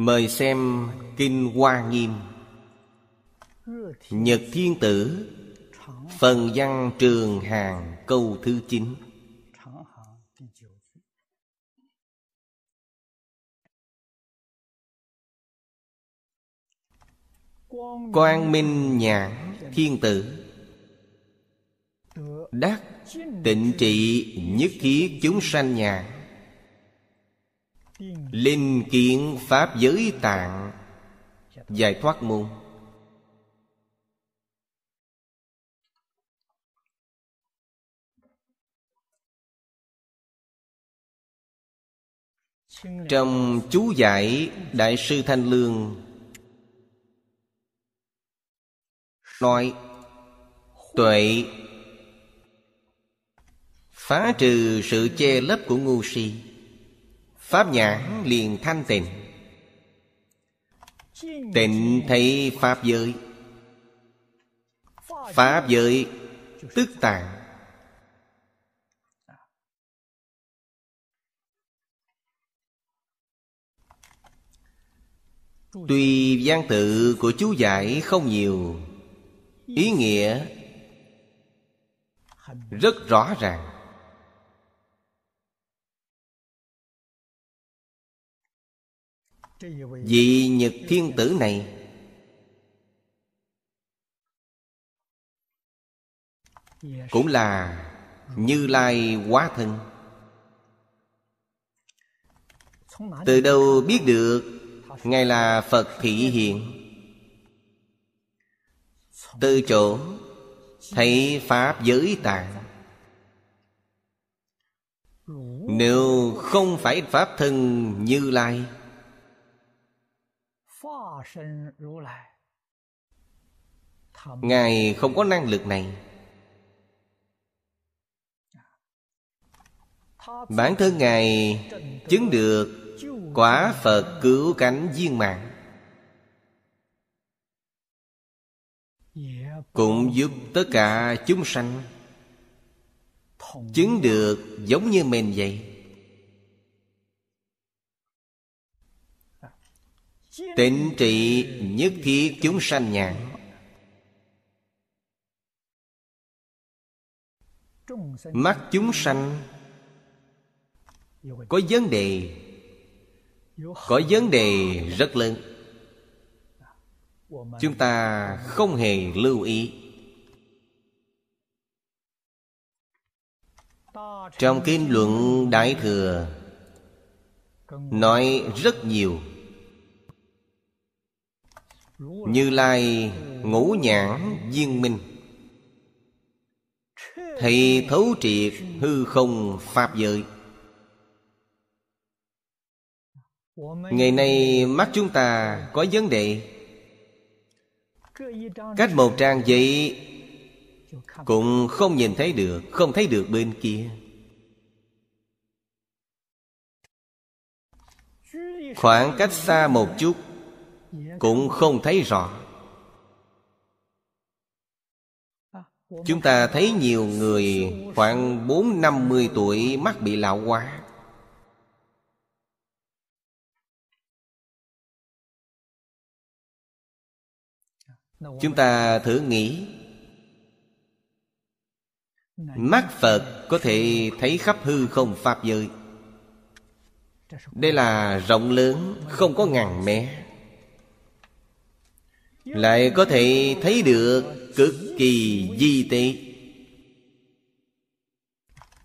Mời xem Kinh Hoa Nghiêm. Nhật Thiên Tử, Phần văn Trường Hàng câu thứ 9 Quang Minh Nhãn Thiên Tử. Đắc tịnh trị nhất thiết chúng sanh nhãn Linh kiện Pháp giới tạng. Giải thoát môn. Trong chú giải Đại sư Thanh Lương, Nói, Tuệ, Phá trừ sự che lấp của ngu si. Pháp nhãn liền thanh tịnh. Tịnh thấy Pháp giới. Pháp giới tức tạng. Tuy văn tự của chú giải không nhiều, Ý nghĩa rất rõ ràng. Vị Nhật Thiên Tử này, Cũng là Như Lai Quá Thân. Từ đâu biết được Ngài là Phật thị hiện Từ chỗ Thấy Pháp giới tạng. Nếu không phải Pháp thân Như Lai Ngài không có năng lực này. Bản thân Ngài chứng được Quả Phật cứu cánh viên mạng Cũng giúp tất cả chúng sanh Chứng được giống như mình vậy. Tịnh trị nhất thiết chúng sanh nhãn. Mắt chúng sanh Có vấn đề, Có vấn đề rất lớn. Chúng ta không hề lưu ý. Trong kinh luận Đại Thừa Nói rất nhiều như Lai ngũ nhãn viên minh. Thầy thấu triệt hư không Pháp giới. Ngày nay mắt chúng ta có vấn đề. Cách một trang giấy Cũng không nhìn thấy được, Không thấy được bên kia. Khoảng cách xa một chút cũng không thấy rõ. Chúng ta thấy nhiều người khoảng bốn năm mươi tuổi mắt bị lão hóa. Chúng ta thử nghĩ. Mắt Phật có thể thấy khắp hư không Pháp giới. Đây là rộng lớn, Không có ngàn mé lại có thể thấy được cực kỳ di tế.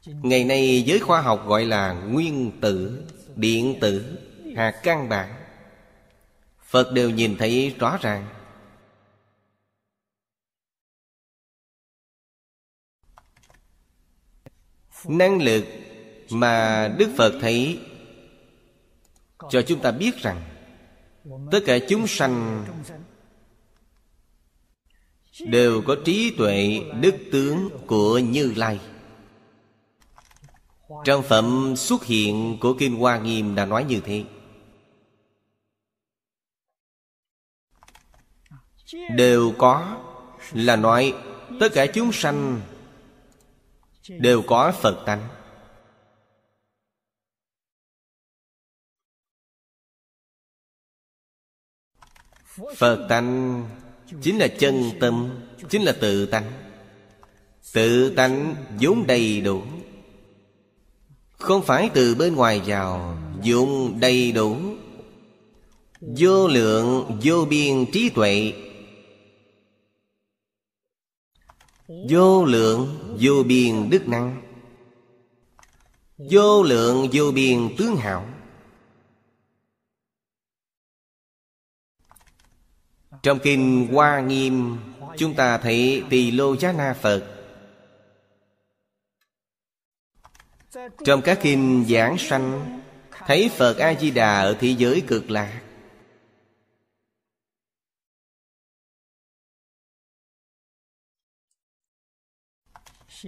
Ngày nay giới khoa học gọi là nguyên tử, điện tử, hạt căn bản. Phật đều nhìn thấy rõ ràng. Năng lực mà đức phật thấy cho chúng ta biết rằng tất cả chúng sanh đều có trí tuệ đức tướng của như lai. Trong phẩm xuất hiện của Kinh Hoa Nghiêm đã nói như thế. Đều có Là nói tất cả chúng sanh Đều có Phật tánh. Phật tánh Chính là chân tâm, Chính là tự tánh. Tự tánh vốn đầy đủ. Không phải từ bên ngoài vào Dụng đầy đủ. Vô lượng, vô biên trí tuệ. Vô lượng, vô biên đức năng. Vô lượng, vô biên tướng hảo. Trong kinh Hoa Nghiêm, Chúng ta thấy Tỳ Lô Giá Na Phật. Trong các kinh giảng sanh, Thấy Phật A-di-đà ở thế giới cực lạc.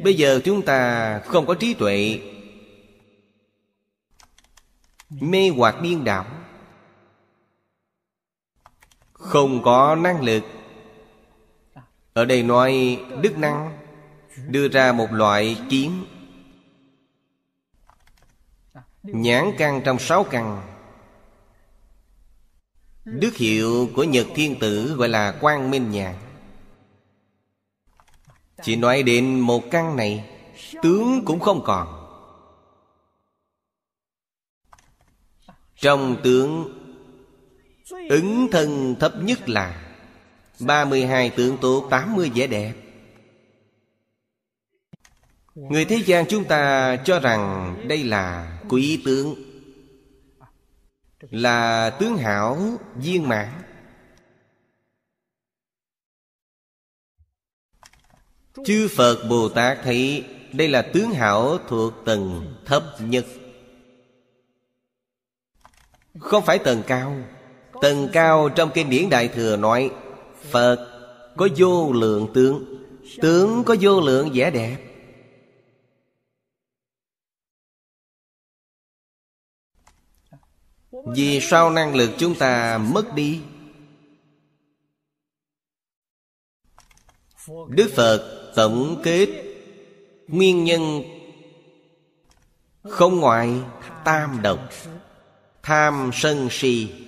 Bây giờ chúng ta không có trí tuệ, Mê hoặc điên đảo không có năng lực. Ở đây nói, đức năng Đưa ra một loại kiến. Nhãn căn trong sáu căn. Đức hiệu của Nhật Thiên Tử gọi là Quang Minh Nhãn Chỉ nói đến một căn này, Tướng cũng không còn. Trong tướng Ứng thân thấp nhất là 32 tướng tốt 80 vẻ đẹp. Người thế gian chúng ta cho rằng đây là quý tướng, Là tướng hảo viên mãn. Chư Phật Bồ Tát thấy đây là tướng hảo thuộc tầng thấp nhất. Không phải tầng cao Tầng cao trong kinh điển Đại Thừa nói, Phật có vô lượng tướng Tướng có vô lượng vẻ đẹp. Vì sao năng lực chúng ta mất đi? Đức Phật tổng kết Nguyên nhân Không ngoại tam độc, Tham sân si.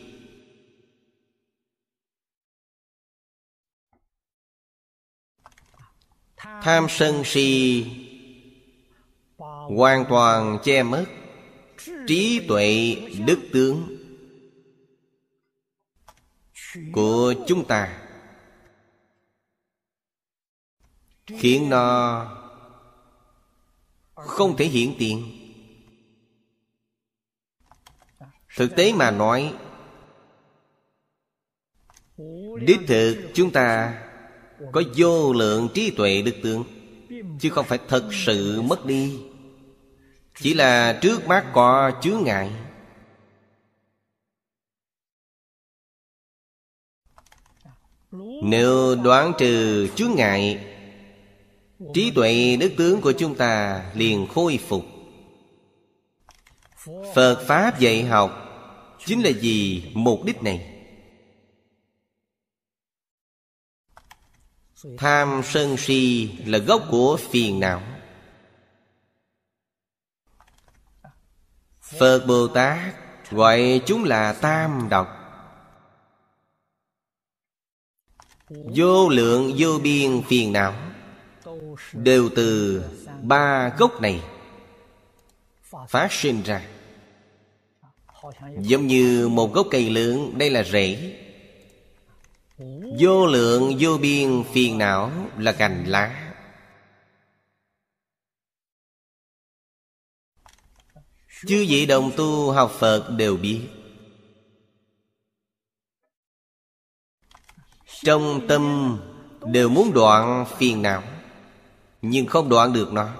Tham sân si Hoàn toàn che mất Trí tuệ đức tướng Của chúng ta, Khiến nó Không thể hiện tiền. Thực tế mà nói, Đích thực chúng ta có vô lượng trí tuệ đức tướng, Chứ không phải thật sự mất đi. Chỉ là trước mắt có chướng ngại. Nếu đoán trừ chướng ngại, Trí tuệ đức tướng của chúng ta liền khôi phục. Phật Pháp dạy học Chính là gì mục đích này. Tham sân si là gốc của phiền não. Phật Bồ Tát gọi chúng là tam độc. Vô lượng, vô biên phiền não Đều từ ba gốc này Phát sinh ra. Giống như một gốc cây lớn, Đây là rễ. Vô lượng, vô biên, phiền não là cành lá. Chư vị đồng tu học Phật đều biết. Trong tâm đều muốn đoạn phiền não, Nhưng không đoạn được nó.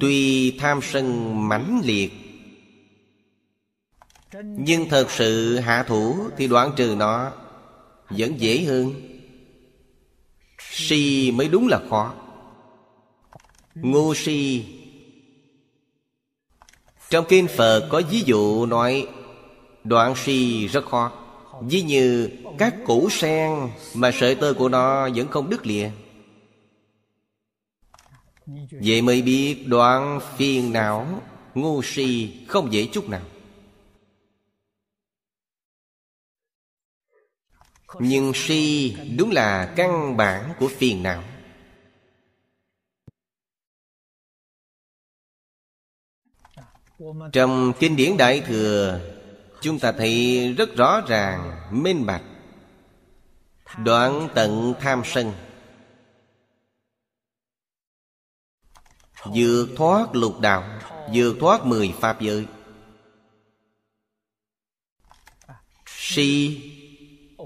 Tuy tham sân mãnh liệt nhưng thật sự hạ thủ Thì đoạn trừ nó Vẫn dễ hơn. Si mới đúng là khó. Ngu si. Trong kinh Phật có ví dụ nói, Đoạn si rất khó. Ví như, các củ sen Mà sợi tơ của nó vẫn không đứt lìa. Vậy mới biết đoạn phiền não Ngu si không dễ chút nào. Nhưng si đúng là căn bản của phiền não. Trong kinh điển Đại Thừa Chúng ta thấy rất rõ ràng, minh bạch. Đoạn tận tham sân. Vượt thoát lục đạo Vượt thoát mười pháp giới. Si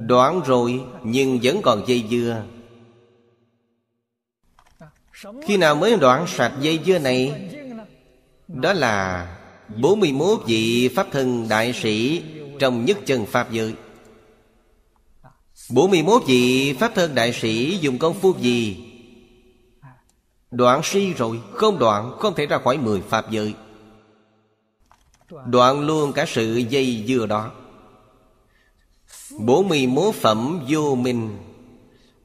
Đoán rồi, nhưng vẫn còn dây dưa. Khi nào mới đoạn sạch dây dưa này? Đó là 41 vị Pháp thân đại sĩ Trong nhất chân Pháp giới. 41 vị Pháp thân đại sĩ dùng công phu gì? Đoạn suy rồi, Không đoạn, không thể ra khỏi mười Pháp giới. Đoạn luôn cả sự dây dưa đó. 41 phẩm vô minh.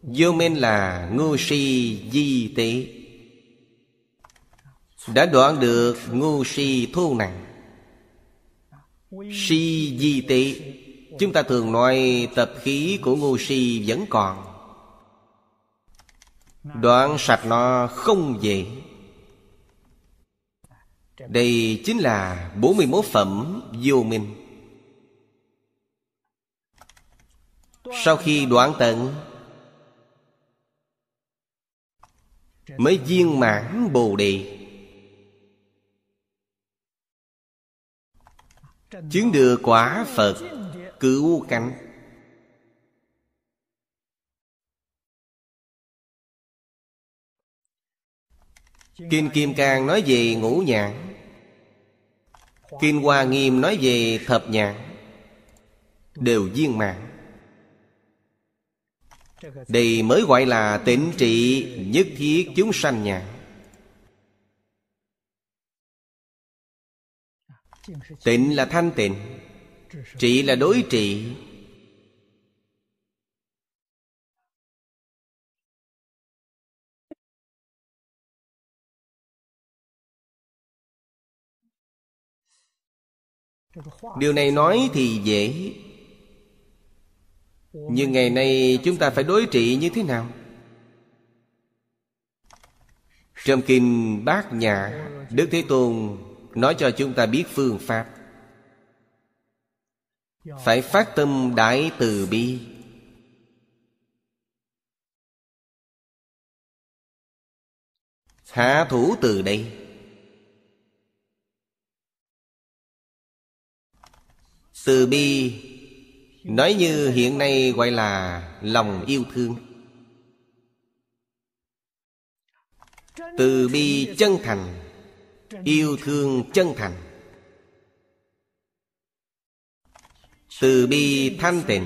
Vô minh là ngu si di tế. Đã đoạn được ngu si thu nặng. Si di tế. Chúng ta thường nói tập khí của ngu si vẫn còn. Đoạn sạch nó không dễ Đây chính là 41 phẩm vô minh. Sau khi đoạn tận, Mới viên mãn Bồ Đề. Chứng được quả Phật Cứu cánh. Kinh Kim Cang nói về ngũ nhãn. Kinh Hoa Nghiêm nói về thập nhãn. Đều viên mãn đây mới gọi là tịnh trị nhất thiết chúng sanh nhà Tịnh là thanh tịnh, Trị là đối trị. Điều này nói thì dễ. Nhưng ngày nay chúng ta phải đối trị như thế nào? Trong kinh Bát Nhã Đức Thế Tôn nói cho chúng ta biết phương pháp. Phải phát tâm đại từ bi. Hạ thủ từ đây. Từ bi Nói như hiện nay gọi là lòng yêu thương. Từ bi chân thành, Yêu thương chân thành. Từ bi thanh tịnh.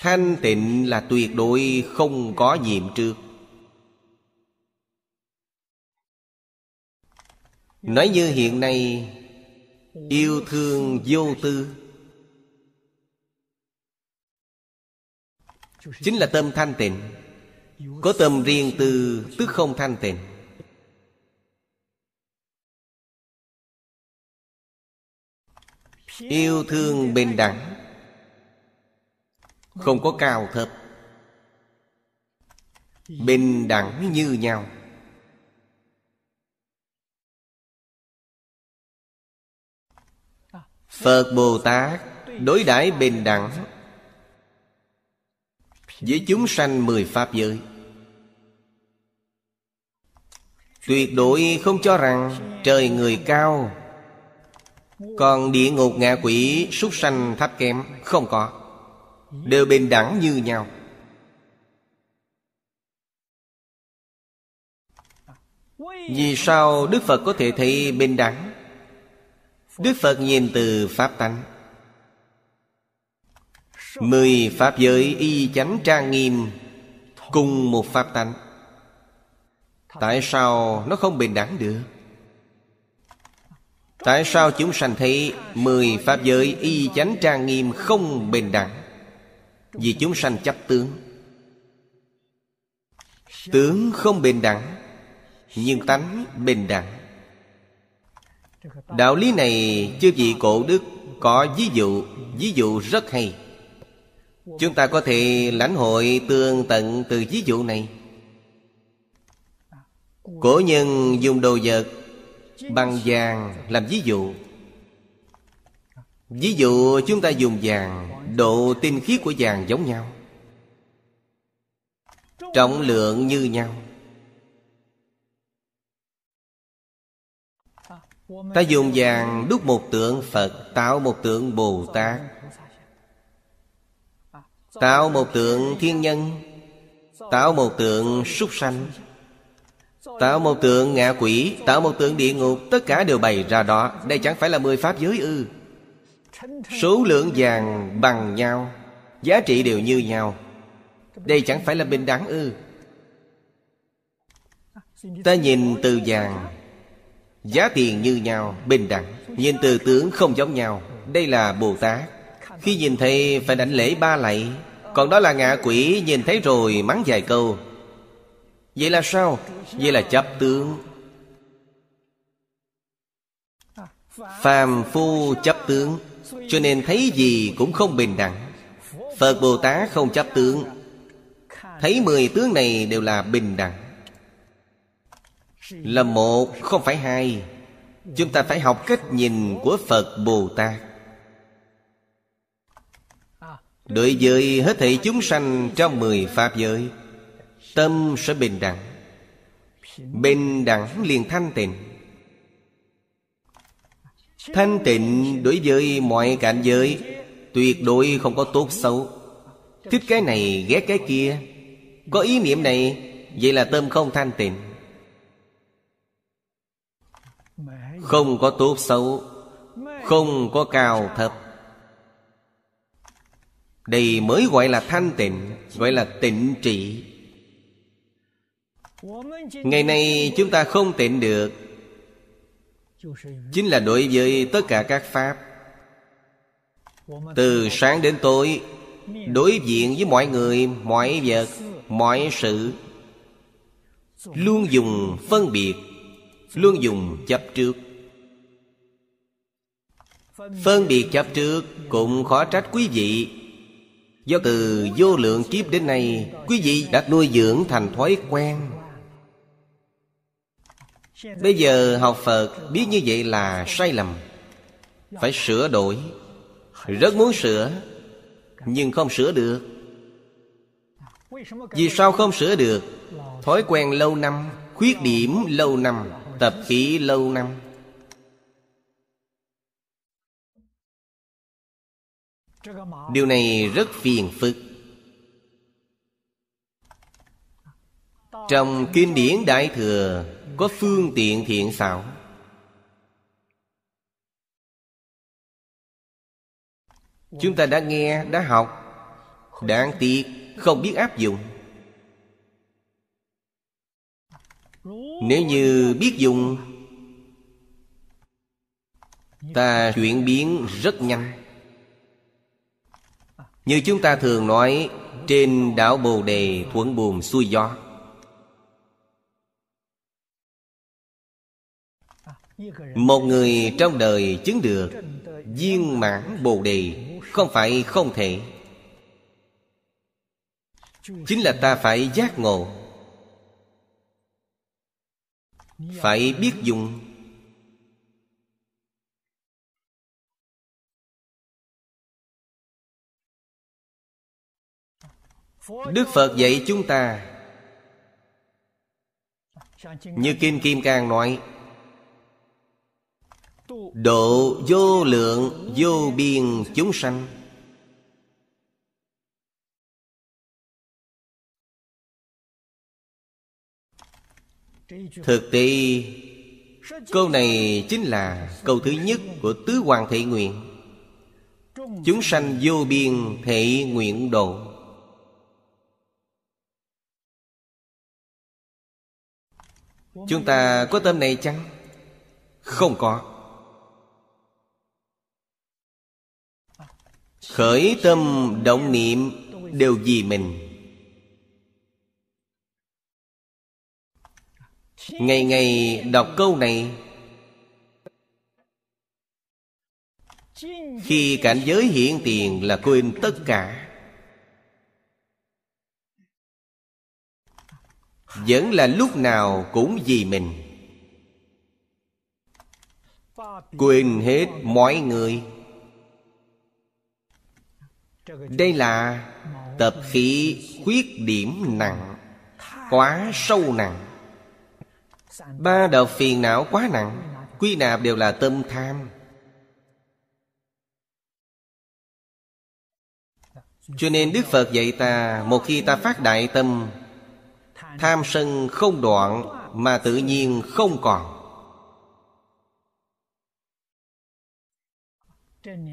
Thanh tịnh là tuyệt đối không có nhiệm trước. Nói như hiện nay, Yêu thương vô tư. Chính là tâm thanh tịnh. Có tâm riêng tư tức không thanh tịnh. Yêu thương bình đẳng. Không có cao thấp. Bình đẳng như nhau. Phật Bồ Tát đối đãi bình đẳng với chúng sanh mười pháp giới. Tuyệt đối không cho rằng trời người cao, Còn địa ngục ngạ quỷ súc sanh thấp kém Không có. Đều bình đẳng như nhau. Vì sao Đức Phật có thể thấy bình đẳng? Đức Phật nhìn từ Pháp tánh. Mười Pháp giới y chánh trang nghiêm Cùng một pháp tánh. Tại sao nó không bình đẳng được? Tại sao chúng sanh thấy Mười pháp giới y chánh trang nghiêm không bình đẳng? Vì chúng sanh chấp tướng. Tướng không bình đẳng, Nhưng tánh bình đẳng. Đạo lý này chư vị cổ đức có ví dụ Ví dụ rất hay. Chúng ta có thể lãnh hội tương tận từ ví dụ này. Cổ nhân dùng đồ vật bằng vàng làm ví dụ. Ví dụ chúng ta dùng vàng, Độ tinh khiết của vàng giống nhau, Trọng lượng như nhau. Ta dùng vàng đúc một tượng Phật, Tạo một tượng Bồ Tát. Tạo một tượng thiên nhân Tạo một tượng súc sanh Tạo một tượng ngạ quỷ Tạo một tượng địa ngục Tất cả đều bày ra đó. Đây chẳng phải là mười pháp giới ư. Số lượng vàng bằng nhau Giá trị đều như nhau. Đây chẳng phải là bình đẳng ư. Ta nhìn từ vàng Giá tiền như nhau, bình đẳng. Nhìn từ tướng không giống nhau. Đây là Bồ Tát. Khi nhìn thấy phải đảnh lễ ba lạy, Còn đó là ngạ quỷ Nhìn thấy rồi mắng vài câu. Vậy là sao? Vậy là chấp tướng. Phàm phu chấp tướng, Cho nên thấy gì cũng không bình đẳng. Phật Bồ Tát không chấp tướng. Thấy mười tướng này đều là bình đẳng. Là một, không phải hai. Chúng ta phải học cách nhìn của Phật Bồ Tát. Đối với hết thảy chúng sanh trong mười Pháp giới, Tâm sẽ bình đẳng. Bình đẳng liền thanh tịnh. Thanh tịnh đối với mọi cảnh giới, Tuyệt đối không có tốt xấu. Thích cái này, ghét cái kia. Có ý niệm này, Vậy là tâm không thanh tịnh. Không có tốt xấu, Không có cao thấp. Đây mới gọi là thanh tịnh Gọi là tịnh trị. Ngày nay chúng ta không tịnh được. Chính là đối với tất cả các Pháp. Từ sáng đến tối Đối diện với mọi người, mọi vật, mọi sự. Luôn dùng phân biệt Luôn dùng chấp trước. Phân biệt chấp trước Cũng khó trách quý vị. Do từ vô lượng kiếp đến nay, Quý vị đã nuôi dưỡng thành thói quen. Bây giờ học Phật biết như vậy là sai lầm. Phải sửa đổi. Rất muốn sửa, Nhưng không sửa được. Vì sao không sửa được? Thói quen lâu năm, Khuyết điểm lâu năm, Tập khí lâu năm. Điều này rất phiền phức. Trong kinh điển Đại Thừa, có phương tiện thiện xảo. Chúng ta đã nghe, đã học. Đáng tiếc, không biết áp dụng. Nếu như biết dùng, ta chuyển biến rất nhanh như chúng ta thường nói, trên đảo bồ đề thuận buồm xuôi gió. Một người trong đời chứng được Viên mãn Bồ Đề Không phải không thể. Chính là ta phải giác ngộ. Phải biết dùng. Đức Phật dạy chúng ta, Như kim Kim Cang nói, Độ vô lượng vô biên chúng sanh. Thực tế, Câu này chính là câu thứ nhất của Tứ Hoàng Thị Nguyện. Chúng sanh vô biên thị nguyện độ. Chúng ta có tâm này chăng? Không có. Khởi tâm động niệm đều vì mình. Ngày ngày đọc câu này, Khi cảnh giới hiện tiền là quên tất cả. Vẫn là lúc nào cũng vì mình. Quên hết mọi người. Đây là tập khí khuyết điểm nặng, Quá sâu nặng. Ba đạo phiền não quá nặng, Quy nạp đều là tâm tham. Cho nên Đức Phật dạy ta, Một khi ta phát đại tâm Tham sân không đoạn Mà tự nhiên không còn.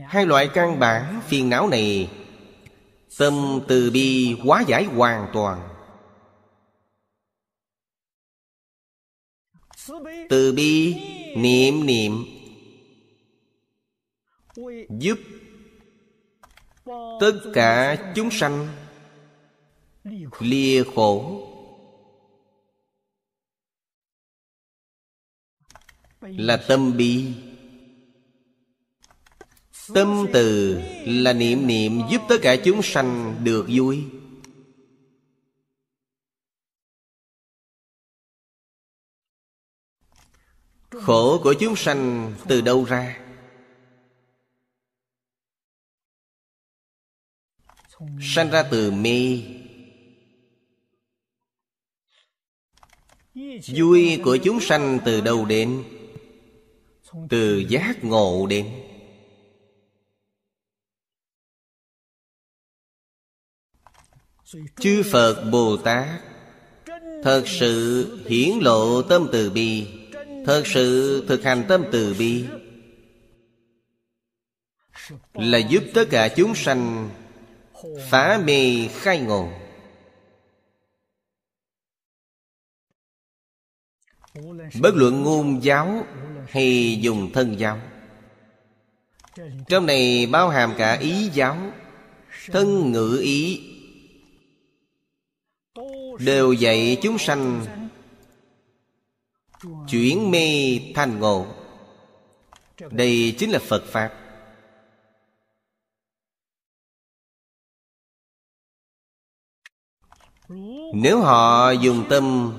Hai loại căn bản phiền não này, Tâm từ bi hóa giải hoàn toàn. Từ bi, niệm niệm. Giúp Tất cả chúng sanh, Lìa khổ. Là tâm bi Tâm từ là niệm niệm giúp tất cả chúng sanh được vui Khổ của chúng sanh từ đâu ra? Sanh ra từ mê Vui của chúng sanh từ đâu đến? Từ giác ngộ đến. Chư Phật Bồ Tát, Thật sự hiển lộ tâm từ bi, Thật sự thực hành tâm từ bi, Là giúp tất cả chúng sanh Phá mê khai ngộ. Bất luận ngôn giáo hay dùng thân giáo. Trong này bao hàm cả ý giáo, Thân ngữ ý. Đều dạy chúng sanh Chuyển mê thành ngộ. Đây chính là Phật Pháp. Nếu họ dùng tâm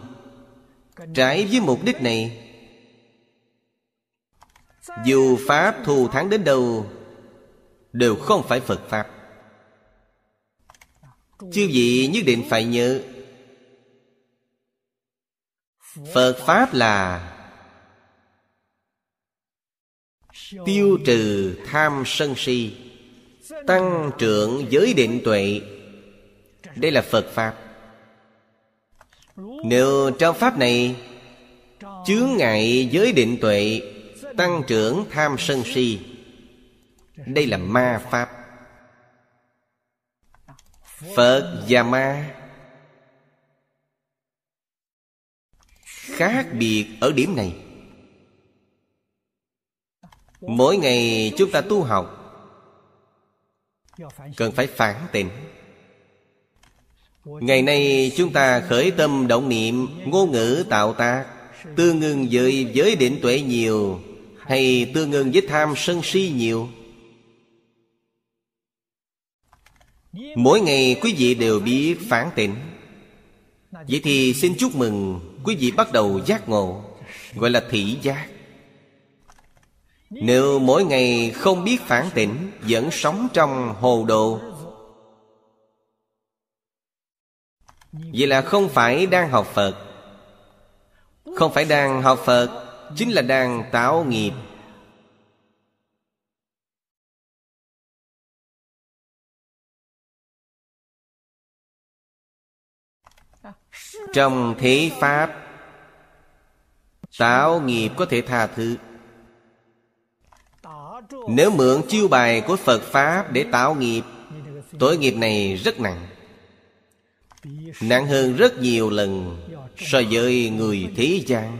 Trái với mục đích này, Dù Pháp thù thắng đến đâu, Đều không phải Phật Pháp. Chư vị nhất định phải nhớ, Phật Pháp là Tiêu trừ tham sân si, Tăng trưởng giới định tuệ. Đây là Phật Pháp. Nếu trong Pháp này Chướng ngại giới định tuệ, Tăng trưởng tham sân si, Đây là ma Pháp. Phật và ma khác biệt ở điểm này. Mỗi ngày chúng ta tu học, cần phải phản tỉnh ngày nay chúng ta khởi tâm động niệm, ngôn ngữ tạo tác, tương ngưng với giới định tuệ nhiều, hay tương ngưng với tham sân si nhiều. Mỗi ngày quý vị đều biết phản tỉnh vậy thì xin chúc mừng quý vị bắt đầu giác ngộ, gọi là thị giác. Nếu mỗi ngày không biết phản tỉnh vẫn sống trong hồ đồ vậy là không phải đang học phật. Không phải đang học phật, chính là đang tạo nghiệp. Trong thế Pháp, Tạo nghiệp có thể tha thứ. Nếu mượn chiêu bài của Phật Pháp để tạo nghiệp, Tội nghiệp này rất nặng. Nặng hơn rất nhiều lần So với người thế gian.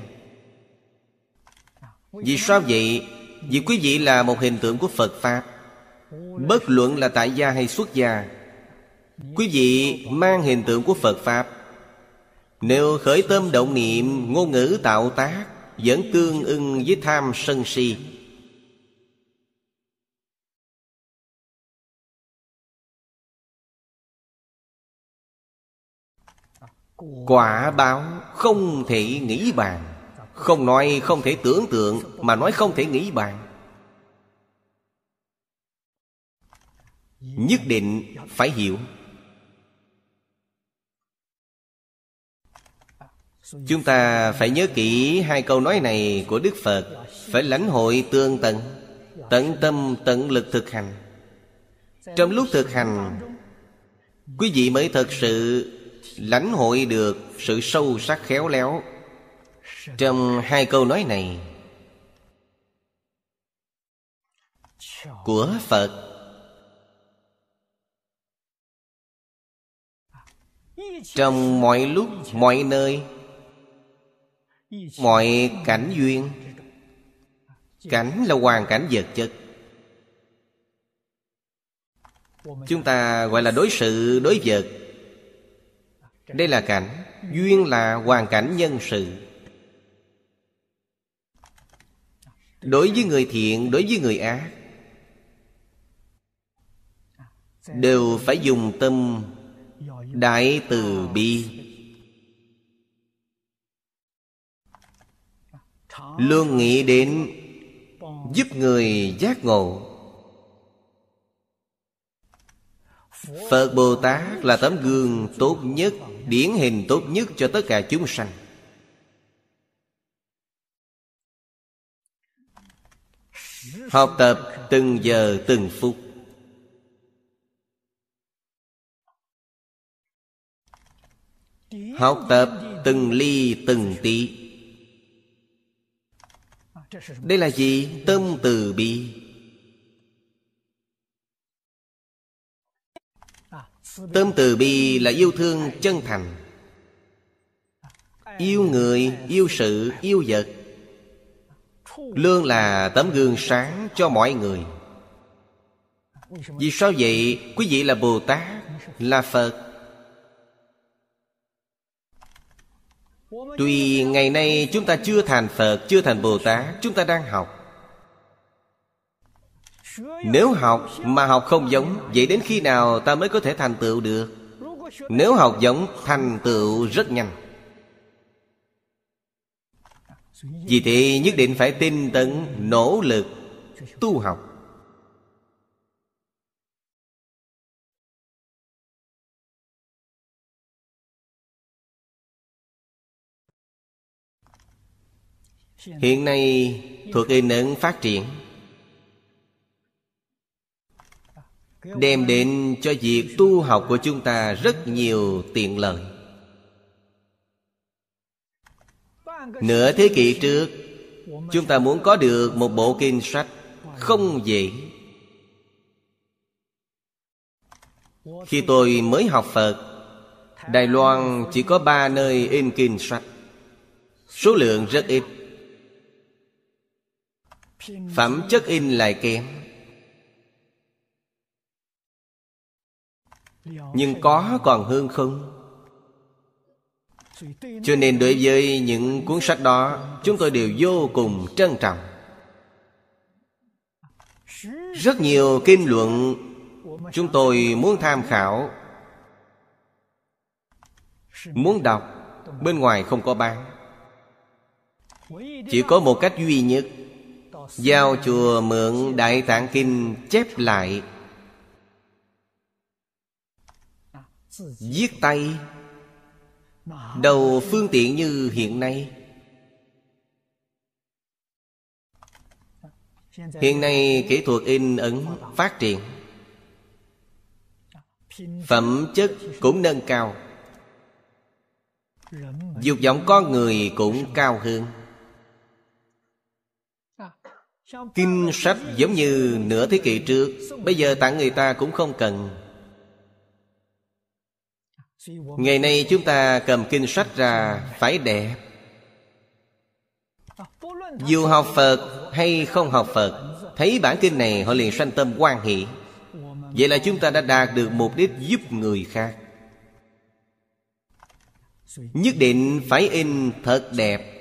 Vì sao vậy? Vì quý vị là một hình tượng của Phật Pháp. Bất luận là tại gia hay xuất gia, Quý vị mang hình tượng của Phật Pháp. Nếu khởi tâm động niệm, Ngôn ngữ tạo tác Vẫn tương ưng với tham sân si Quả báo không thể nghĩ bàn. Không nói không thể tưởng tượng, Mà nói không thể nghĩ bàn. Nhất định phải hiểu. Chúng ta phải nhớ kỹ hai câu nói này của Đức Phật. Phải lãnh hội tương tận Tận tâm, tận lực thực hành. Trong lúc thực hành, Quý vị mới thật sự lãnh hội được sự sâu sắc khéo léo. Trong hai câu nói này, của phật, trong mọi lúc, mọi nơi, mọi cảnh duyên, cảnh là hoàn cảnh vật chất. Chúng ta gọi là đối sự đối vật đây là cảnh duyên là hoàn cảnh nhân sự. Đối với người thiện, đối với người ác, đều phải dùng tâm đại từ bi. Luôn nghĩ đến giúp người giác ngộ. Phật bồ tát là tấm gương tốt nhất, điển hình tốt nhất cho tất cả chúng sanh. Học tập từng giờ, từng phút. Học tập từng ly, từng tí. Đây là gì? Tâm từ bi. Tâm từ bi là yêu thương chân thành. Yêu người, yêu sự, yêu vật. Lương là tấm gương sáng cho mọi người. Vì sao vậy? Quý vị là Bồ Tát Là Phật. Tuy ngày nay chúng ta chưa thành Phật Chưa thành Bồ Tát Chúng ta đang học nếu học mà học không giống, Vậy đến khi nào ta mới có thể thành tựu được? Nếu học giống, thành tựu rất nhanh. Vì thế nhất định phải tin tấn, Nỗ lực, tu học. Hiện nay thuộc in ấn phát triển. Đem đến cho việc tu học của chúng ta rất nhiều tiện lợi. Nửa thế kỷ trước, chúng ta muốn có được một bộ kinh sách không dễ. Khi tôi mới học phật, đài loan chỉ có ba nơi in kinh sách. Số lượng rất ít. Phẩm chất in lại kém. Nhưng có còn hơn không? Cho nên đối với những cuốn sách đó, chúng tôi đều vô cùng trân trọng. Rất nhiều kinh luận chúng tôi muốn tham khảo, muốn đọc, bên ngoài không có bán. Chỉ có một cách duy nhất, giao chùa mượn đại tạng kinh chép lại Viết tay. Đầu phương tiện như hiện nay. Hiện nay kỹ thuật in ấn phát triển. Phẩm chất cũng nâng cao. Dục vọng con người cũng cao hơn. Kinh sách giống như nửa thế kỷ trước, Bây giờ tặng người ta cũng không cần ngày nay chúng ta cầm kinh sách ra phải đẹp. Dù học phật hay không học phật, thấy bản kinh này họ liền sanh tâm quan hệ vậy là chúng ta đã đạt được mục đích giúp người khác. Nhất định phải in thật đẹp.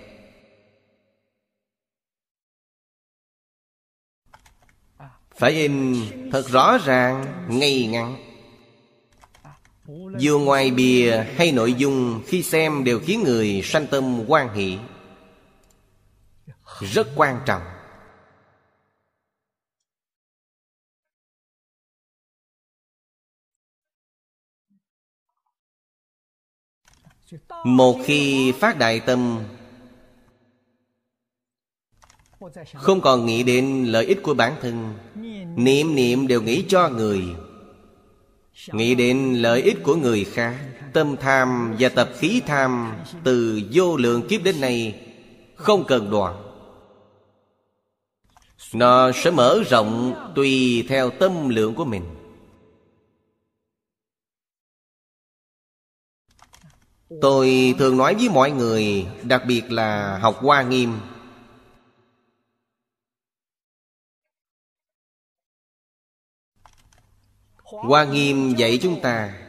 Phải in thật rõ ràng, ngay ngắn dù ngoài bìa hay nội dung, khi xem đều khiến người sanh tâm quan hệ rất quan trọng. Một khi phát đại tâm, không còn nghĩ đến lợi ích của bản thân, niệm niệm đều nghĩ cho người nghĩ đến lợi ích của người khác, tâm tham và tập khí tham từ vô lượng kiếp đến nay, không cần đoạn nó sẽ mở rộng tùy theo tâm lượng của mình. Tôi thường nói với mọi người, đặc biệt là học hoa nghiêm Hoa Nghiêm dạy chúng ta.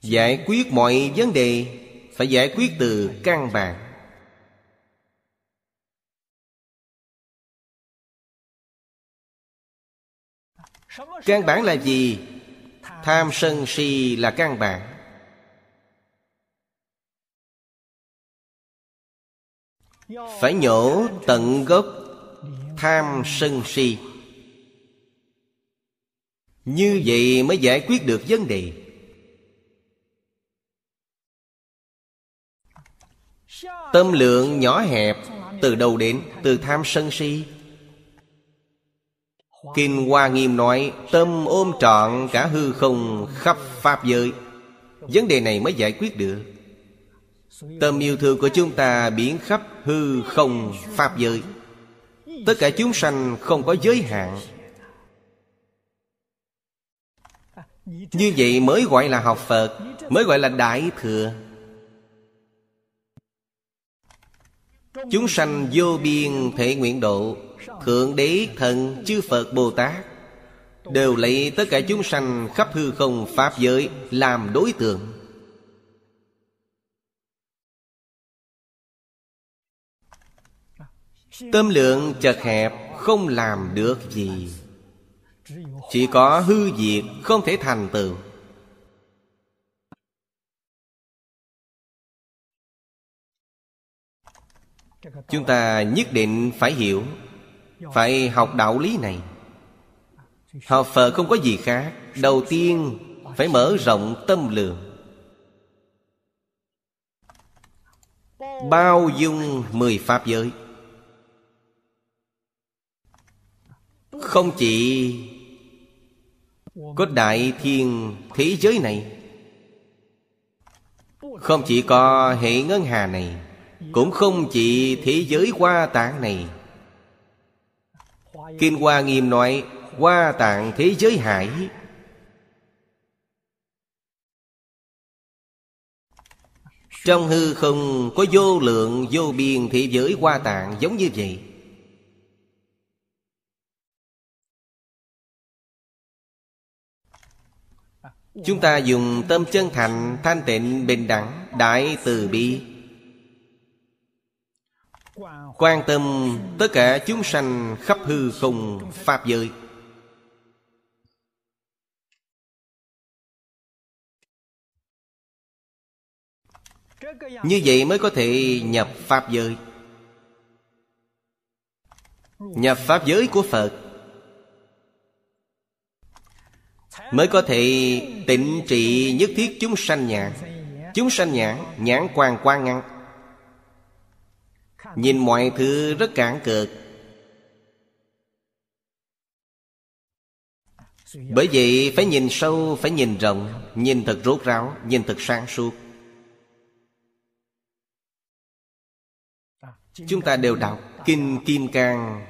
Giải quyết mọi vấn đề Phải giải quyết từ căn bản. Căn bản là gì? Tham sân si là căn bản. Phải nhổ tận gốc Tham sân si như vậy mới giải quyết được vấn đề. Tâm lượng nhỏ hẹp, Từ đâu đến? Từ tham sân si. Kinh Hoa Nghiêm nói, Tâm ôm trọn cả hư không khắp Pháp giới. Vấn đề này mới giải quyết được. Tâm yêu thương của chúng ta biến khắp hư không Pháp giới. Tất cả chúng sanh không có giới hạn. Như vậy mới gọi là học Phật, Mới gọi là Đại Thừa. Chúng sanh vô biên thể nguyện độ, Thượng Đế Thần Chư Phật Bồ Tát, Đều lấy tất cả chúng sanh khắp hư không Pháp giới Làm đối tượng. Tâm lượng chật hẹp Không làm được gì chỉ có hư diệt, không thể thành tựu. Chúng ta nhất định phải hiểu, Phải học đạo lý này. Học Phật không có gì khác. Đầu tiên, phải mở rộng tâm lượng. Bao dung mười pháp giới. Không chỉ có đại thiên thế giới này không chỉ có hệ ngân hà này, cũng không chỉ thế giới hoa tạng này. Kinh hoa nghiêm nói, hoa tạng thế giới hải. Trong hư không có vô lượng, vô biên thế giới hoa tạng giống như vậy. Chúng ta dùng tâm chân thành, Thanh tịnh, bình đẳng, Đại từ bi. Quan tâm tất cả chúng sanh khắp hư không Pháp giới. Như vậy mới có thể nhập Pháp giới. Nhập Pháp giới của Phật Mới có thể tịnh trị nhất thiết chúng sanh nhãn. Chúng sanh nhãn Nhãn quan quan ngăn Nhìn mọi thứ rất cản cực Bởi vậy phải nhìn sâu, Phải nhìn rộng, Nhìn thật rốt ráo, Nhìn thật sáng suốt. Chúng ta đều đọc Kinh Kim Cang.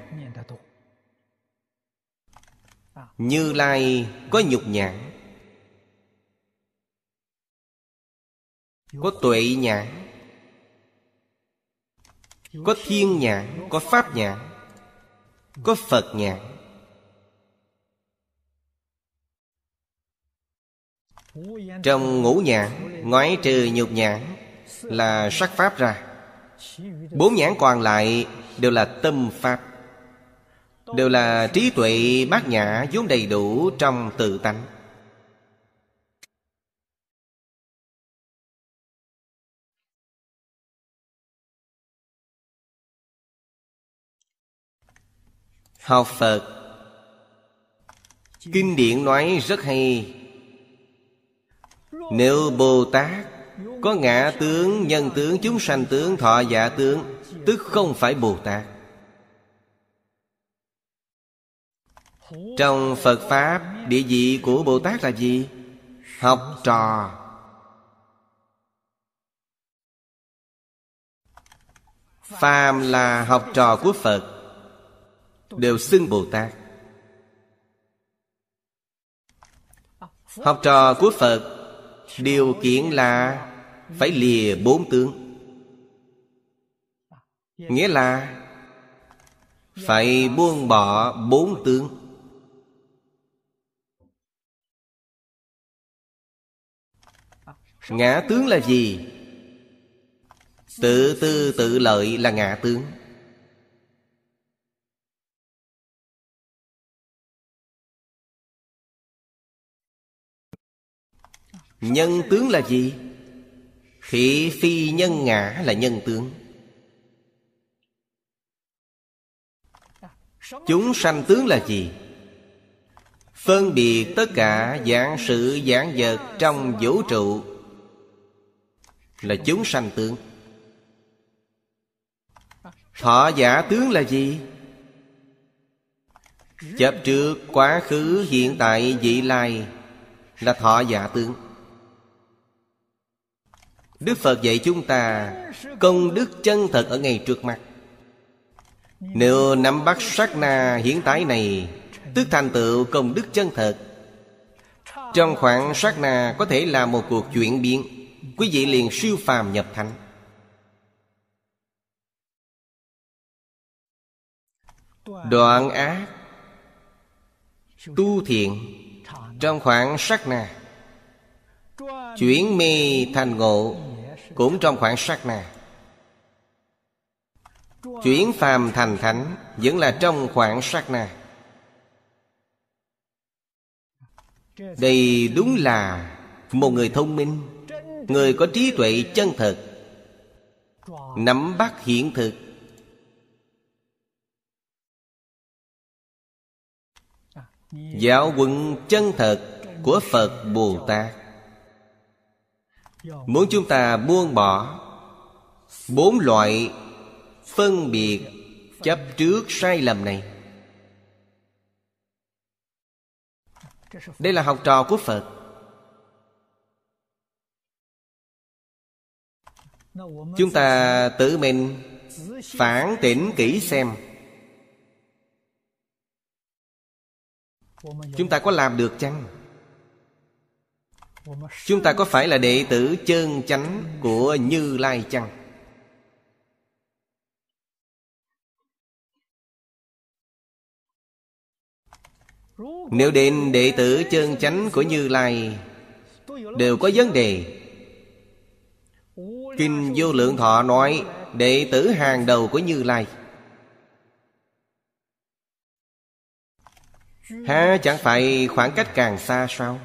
Như Lai có nhục nhãn. Có tuệ nhãn. Có thiên nhãn, Có pháp nhãn. Có Phật nhãn. Trong ngũ nhãn, Ngoái trừ nhục nhãn Là sắc pháp ra. Bốn nhãn còn lại Đều là tâm pháp. Đều là trí tuệ bát nhã vốn đầy đủ trong tự tánh. Học Phật. Kinh điển nói rất hay. Nếu Bồ Tát Có ngã tướng, nhân tướng, chúng sanh tướng, thọ giả tướng Tức không phải Bồ Tát. Trong Phật Pháp, Địa vị của Bồ Tát là gì? Học trò. Phàm là học trò của Phật, Đều xưng Bồ Tát. Học trò của Phật, Điều kiện là Phải lìa bốn tướng. Nghĩa là Phải buông bỏ bốn tướng. Ngã tướng là gì? Tự tư tự lợi là ngã tướng Nhân tướng là gì? Thị phi nhân ngã là nhân tướng Chúng sanh tướng là gì? Phân biệt tất cả dạng sự dạng vật trong vũ trụ là chúng sanh tướng Thọ giả tướng là gì? Chấp trước quá khứ hiện tại vị lai Là thọ giả tướng. Đức Phật dạy chúng ta Công đức chân thật ở ngay trước mặt Nếu nắm bắt sát na hiện tại này, Tức thành tựu công đức chân thật. Trong khoảng sát na có thể là một cuộc chuyển biến. Quý vị liền siêu phàm nhập thánh. Đoạn ác Tu thiện. Trong khoảng sát na. Chuyển mê thành ngộ. Cũng trong khoảng sát na. Chuyển phàm thành thánh. Vẫn là trong khoảng sát na. Đây đúng là Một người thông minh. Người có trí tuệ chân thật. Nắm bắt hiện thực. Giáo huấn chân thật của Phật Bồ Tát. Muốn chúng ta buông bỏ Bốn loại phân biệt chấp trước sai lầm này. Đây là học trò của Phật. Chúng ta tự mình phản tỉnh kỹ xem Chúng ta có làm được chăng? Chúng ta có phải là đệ tử chân chánh của Như Lai chăng? Nếu đến đệ tử chân chánh của Như Lai Đều có vấn đề Kinh Vô Lượng Thọ nói, Đệ tử hàng đầu của Như Lai. Há, chẳng phải khoảng cách càng xa sao?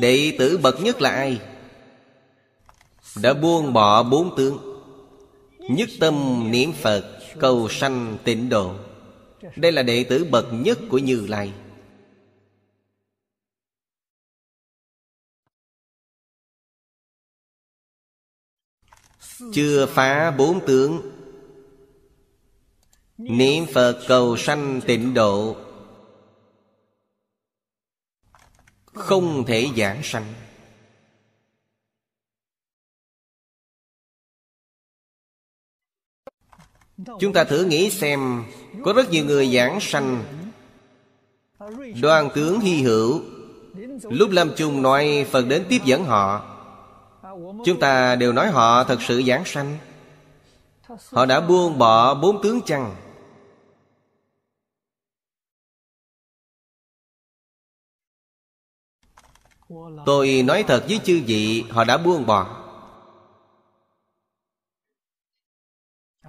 Đệ tử bậc nhất là ai? Đã buông bỏ bốn tướng, Nhất tâm niệm Phật, Cầu sanh tịnh độ. Đây là đệ tử bậc nhất của Như Lai. Chưa phá bốn tướng. Niệm Phật cầu sanh tịnh độ. Không thể giảng sanh. Chúng ta thử nghĩ xem, Có rất nhiều người giảng sanh. Đoàn tướng hy hữu, Lúc lâm chung nói Phật đến tiếp dẫn họ Chúng ta đều nói họ thật sự giảng sanh. Họ đã buông bỏ bốn tướng chăng? Tôi nói thật với chư vị, Họ đã buông bỏ.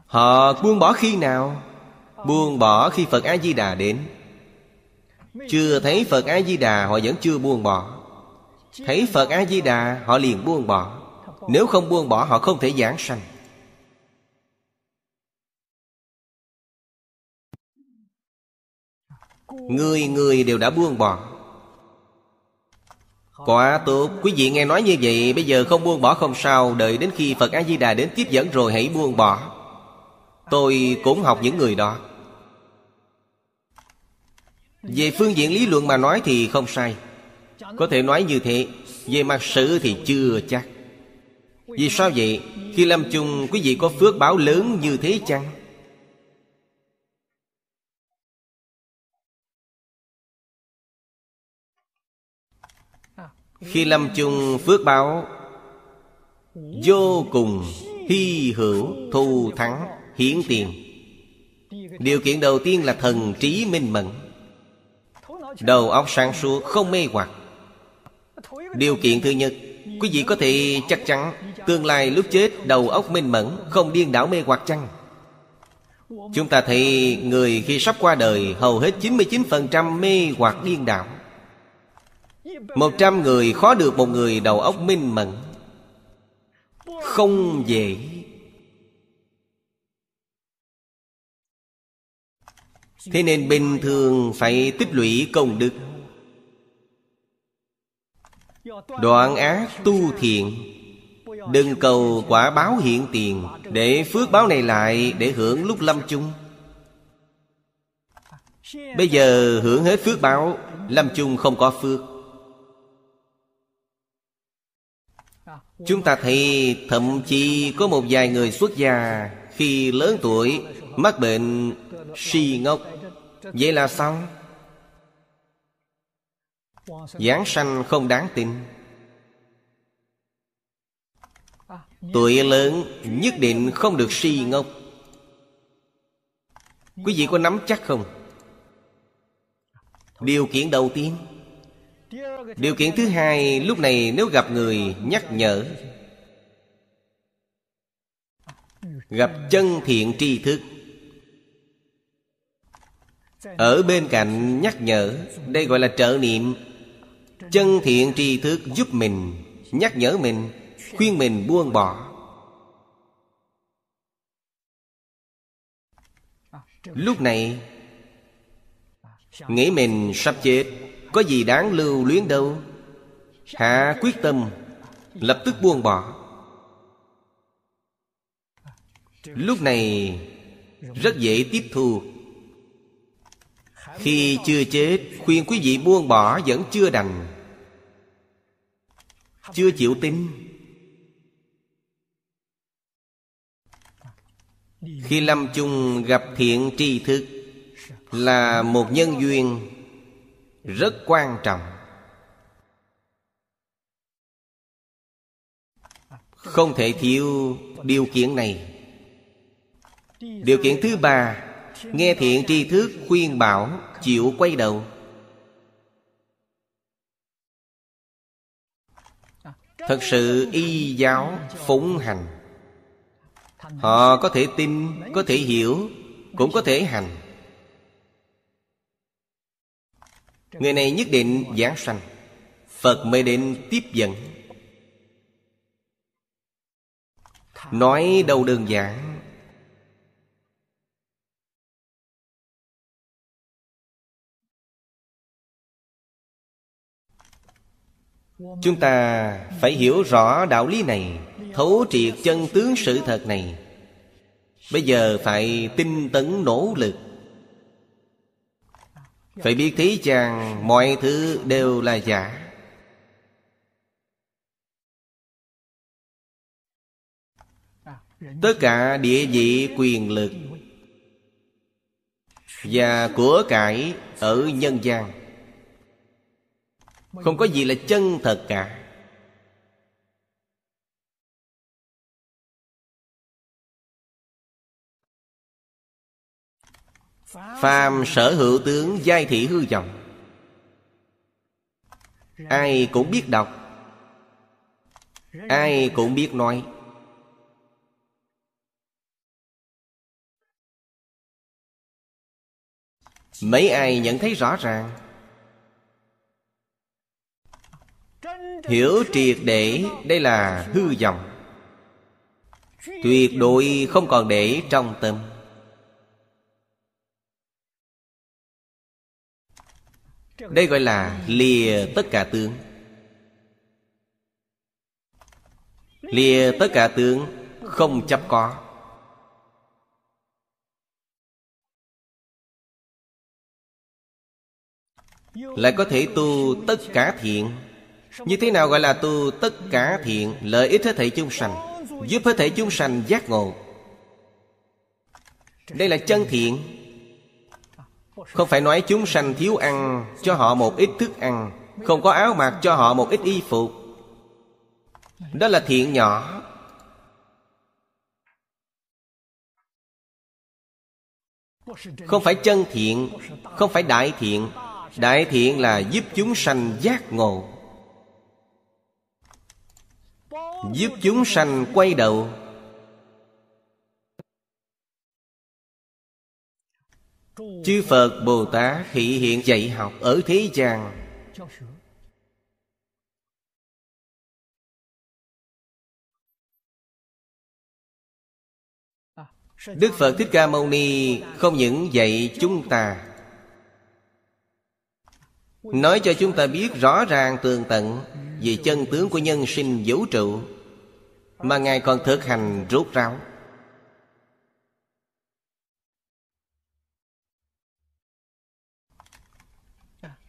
Họ buông bỏ khi nào? Buông bỏ khi Phật A-di-đà đến. Chưa thấy Phật A-di-đà, Họ vẫn chưa buông bỏ. Thấy Phật A-di-đà, Họ liền buông bỏ. Nếu không buông bỏ, họ không thể giảng sanh. Người người đều đã buông bỏ. Quá tốt. Quý vị nghe nói như vậy, Bây giờ không buông bỏ không sao. Đợi đến khi Phật A-di-đà đến tiếp dẫn rồi hãy buông bỏ. Tôi cũng học những người đó. Về phương diện lý luận mà nói thì không sai. Có thể nói như thế. Về mặt sự thì chưa chắc. Vì sao vậy? Khi lâm chung, quý vị có phước báo lớn như thế chăng? Khi lâm chung phước báo, Vô cùng hy hữu thu thắng, hiển tiền Điều kiện đầu tiên là thần trí minh mẫn Đầu óc sáng suốt, không mê hoặc Điều kiện thứ nhất Quý vị có thể chắc chắn Tương lai lúc chết đầu óc minh mẫn, Không điên đảo mê hoặc chăng? Chúng ta thấy người khi sắp qua đời, Hầu hết 99% mê hoặc điên đảo. Một trăm người khó được một người đầu óc minh mẫn. Không dễ. Thế nên bình thường phải tích lũy công đức. Đoạn ác tu thiện. Đừng cầu quả báo hiện tiền Để phước báo này lại Để hưởng lúc lâm chung. Bây giờ hưởng hết phước báo, Lâm chung không có phước. Chúng ta thấy thậm chí có một vài người xuất gia Khi lớn tuổi, mắc bệnh suy ngốc. Vậy là xong. Giảng sanh không đáng tin. Tuổi lớn nhất định không được si ngốc. Quý vị có nắm chắc không? Điều kiện đầu tiên. Điều kiện thứ hai, Lúc này nếu gặp người nhắc nhở, Gặp chân thiện tri thức, Ở bên cạnh nhắc nhở, Đây gọi là trợ niệm. Chân thiện tri thức giúp mình, Nhắc nhở mình, Khuyên mình buông bỏ. Lúc này, Nghĩ mình sắp chết, Có gì đáng lưu luyến đâu? Hạ quyết tâm, Lập tức buông bỏ. Lúc này, Rất dễ tiếp thu. Khi chưa chết, Khuyên quý vị buông bỏ Vẫn chưa đành. Chưa chịu tin. Khi lâm chung gặp thiện tri thức, Là một nhân duyên Rất quan trọng. Không thể thiếu điều kiện này. Điều kiện thứ ba, Nghe thiện tri thức khuyên bảo Chịu quay đầu. Thật sự y giáo phụng hành. Họ có thể tin, Có thể hiểu, Cũng có thể hành. Người này nhất định giảng sanh. Phật mới đến tiếp dẫn. Nói đâu đơn giản Chúng ta phải hiểu rõ đạo lý này, Thấu triệt chân tướng sự thật này. Bây giờ phải tinh tấn nỗ lực. Phải biết thế chàng, Mọi thứ đều là giả. Tất cả địa vị, quyền lực Và của cải ở nhân gian. Không có gì là chân thật cả. Phàm sở hữu tướng, giai thị hư vọng. Ai cũng biết đọc. Ai cũng biết nói. Mấy ai nhận thấy rõ ràng Hiểu triệt để, đây là hư vọng. Tuyệt đối không còn để trong tâm. Đây gọi là lìa tất cả tướng. Lìa tất cả tướng Không chấp có. Lại có thể tu tất cả thiện. Như thế nào gọi là tu tất cả thiện Lợi ích hết thể chung sanh Giúp hết thể chung sanh giác ngộ. Đây là chân thiện. Không phải nói chúng sanh thiếu ăn Cho họ một ít thức ăn Không có áo mặc cho họ một ít y phục. Đó là thiện nhỏ. Không phải chân thiện Không phải đại thiện. Đại thiện là giúp chúng sanh giác ngộ Giúp chúng sanh quay đầu. Chư Phật Bồ Tát thị hiện dạy học ở thế gian. Đức Phật Thích Ca Mâu Ni không những dạy chúng ta Nói cho chúng ta biết rõ ràng tường tận Về chân tướng của nhân sinh vũ trụ Mà Ngài còn thực hành rốt ráo.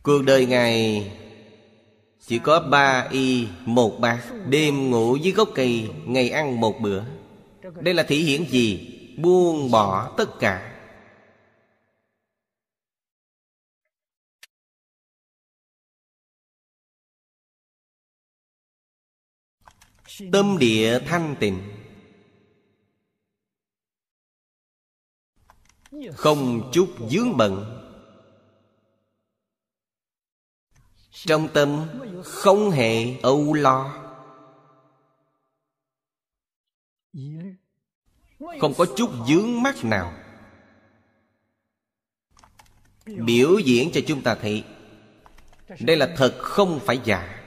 Cuộc đời Ngài Chỉ có ba y một bát, Đêm ngủ dưới gốc cây, Ngày ăn một bữa. Đây là thể hiện gì? Buông bỏ tất cả. Tâm địa thanh tịnh. Không chút dướng bận. Trong tâm không hề âu lo. Không có chút dướng mắt nào. Biểu diễn cho chúng ta thấy, Đây là thật không phải giả.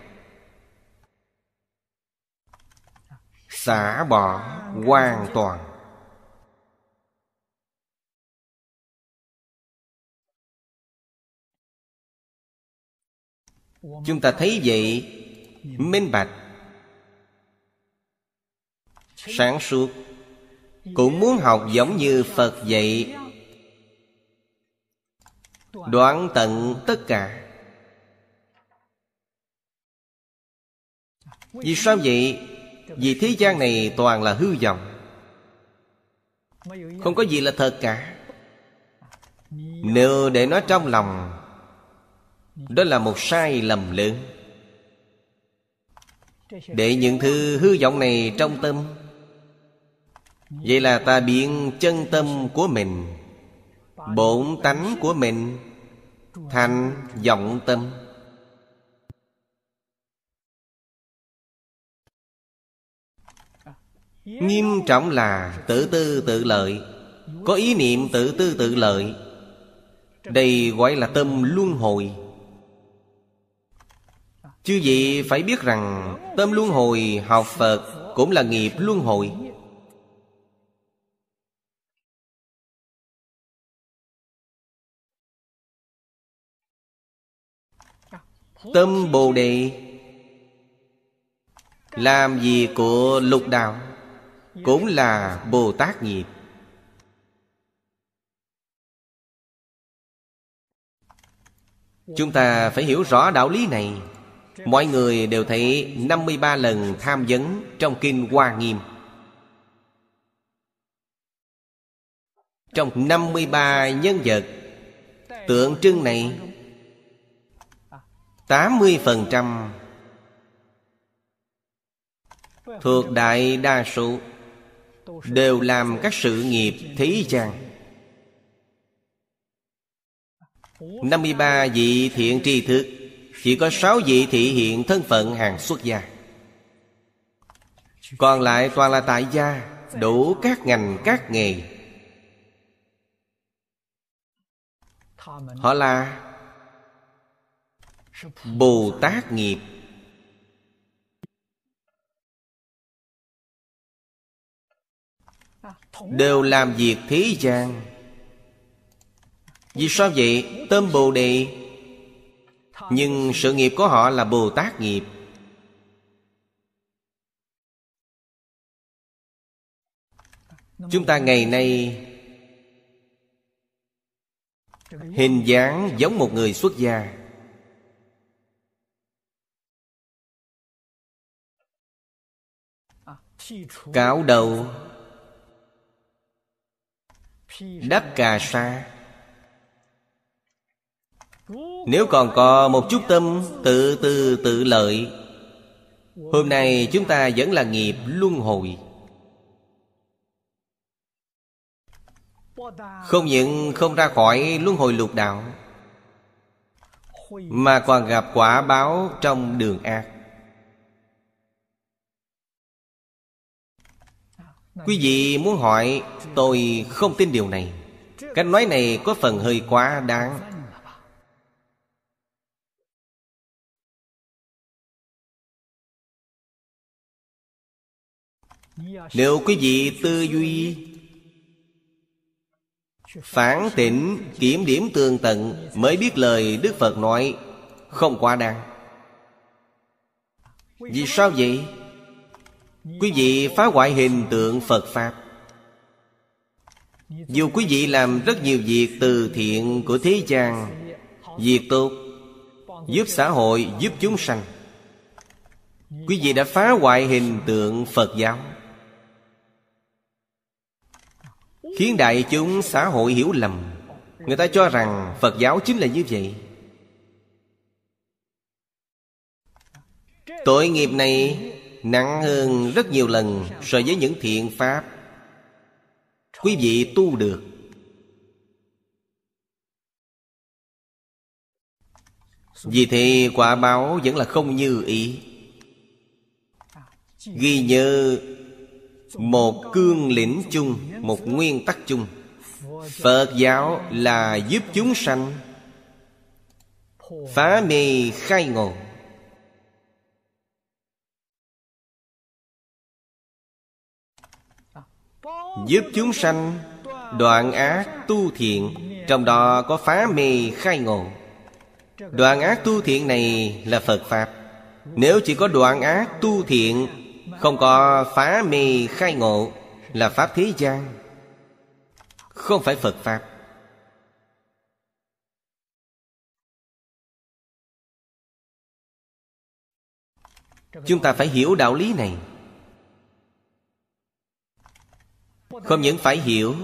Xả bỏ hoàn toàn. Chúng ta thấy vậy, minh bạch. Sáng suốt, cũng muốn học giống như phật dạy đoạn tận tất cả. Vì sao vậy? Vì thế gian này toàn là hư vọng. Không có gì là thật cả. Nếu để nó trong lòng, Đó là một sai lầm lớn. Để những thứ hư vọng này trong tâm, Vậy là ta biến chân tâm của mình, Bổn tánh của mình Thành vọng tâm. Nghiêm trọng là tự tư tự lợi. Có ý niệm tự tư tự lợi. Đây gọi là tâm luân hồi. Chứ vị phải biết rằng, Tâm luân hồi, học Phật Cũng là nghiệp luân hồi. Tâm Bồ Đề. Làm gì của lục đạo? Cũng là bồ tát nghiệp chúng ta phải hiểu rõ đạo lý này. Mọi người đều thấy 53 lần tham vấn trong kinh Hoa Nghiêm. Trong 53 nhân vật, Tượng trưng này 80% Thuộc đại đa số. Đều làm các sự nghiệp thế gian. 53 vị thiện tri thức, Chỉ có 6 vị thị hiện thân phận hàng xuất gia. Còn lại toàn là tại gia, Đủ các ngành, các nghề. Họ là Bồ Tát nghiệp. Đều làm việc thế gian. Vì sao vậy? Tâm Bồ Đề. Nhưng sự nghiệp của họ là Bồ Tát nghiệp. Chúng ta ngày nay Hình dáng giống một người xuất gia. Cáo đầu Đắp cà sa. Nếu còn có một chút tâm, tự tư, tự lợi, Hôm nay chúng ta vẫn là nghiệp luân hồi. Không những không ra khỏi luân hồi lục đạo, Mà còn gặp quả báo trong đường ác. Quý vị muốn hỏi, Tôi không tin điều này. Cách nói này có phần hơi quá đáng. Nếu quý vị tư duy, Phản tỉnh, Kiểm điểm tường tận Mới biết lời Đức Phật nói Không quá đáng? Vì sao vậy? Quý vị phá hoại hình tượng Phật Pháp. Dù quý vị làm rất nhiều việc từ thiện của thế gian Việc tốt Giúp xã hội, giúp chúng sanh. Quý vị đã phá hoại hình tượng Phật giáo Khiến đại chúng xã hội hiểu lầm. Người ta cho rằng Phật giáo chính là như vậy. Tội nghiệp này nặng hơn rất nhiều lần so với những thiện pháp. Quý vị tu được. Vì thế quả báo vẫn là không như ý. Ghi nhớ một cương lĩnh chung, một nguyên tắc chung. Phật giáo là giúp chúng sanh phá mê khai ngộ. Giúp chúng sanh Đoạn ác tu thiện, Trong đó có phá mê khai ngộ. Đoạn ác tu thiện này là Phật Pháp. Nếu chỉ có đoạn ác tu thiện, Không có phá mê khai ngộ, Là Pháp thế gian. Không phải Phật Pháp. Chúng ta phải hiểu đạo lý này. Không những phải hiểu,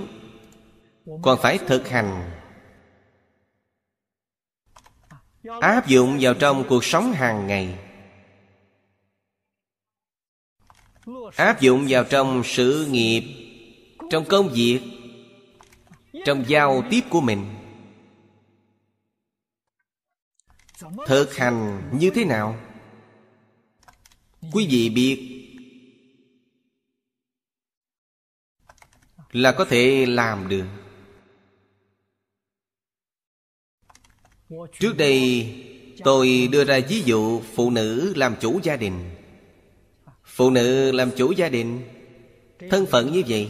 Còn phải thực hành. Áp dụng vào trong cuộc sống hàng ngày. Áp dụng vào trong sự nghiệp, Trong công việc, Trong giao tiếp của mình. Thực hành như thế nào? Quý vị biết là có thể làm được. Trước đây, tôi đưa ra ví dụ phụ nữ làm chủ gia đình. Phụ nữ làm chủ gia đình, thân phận như vậy,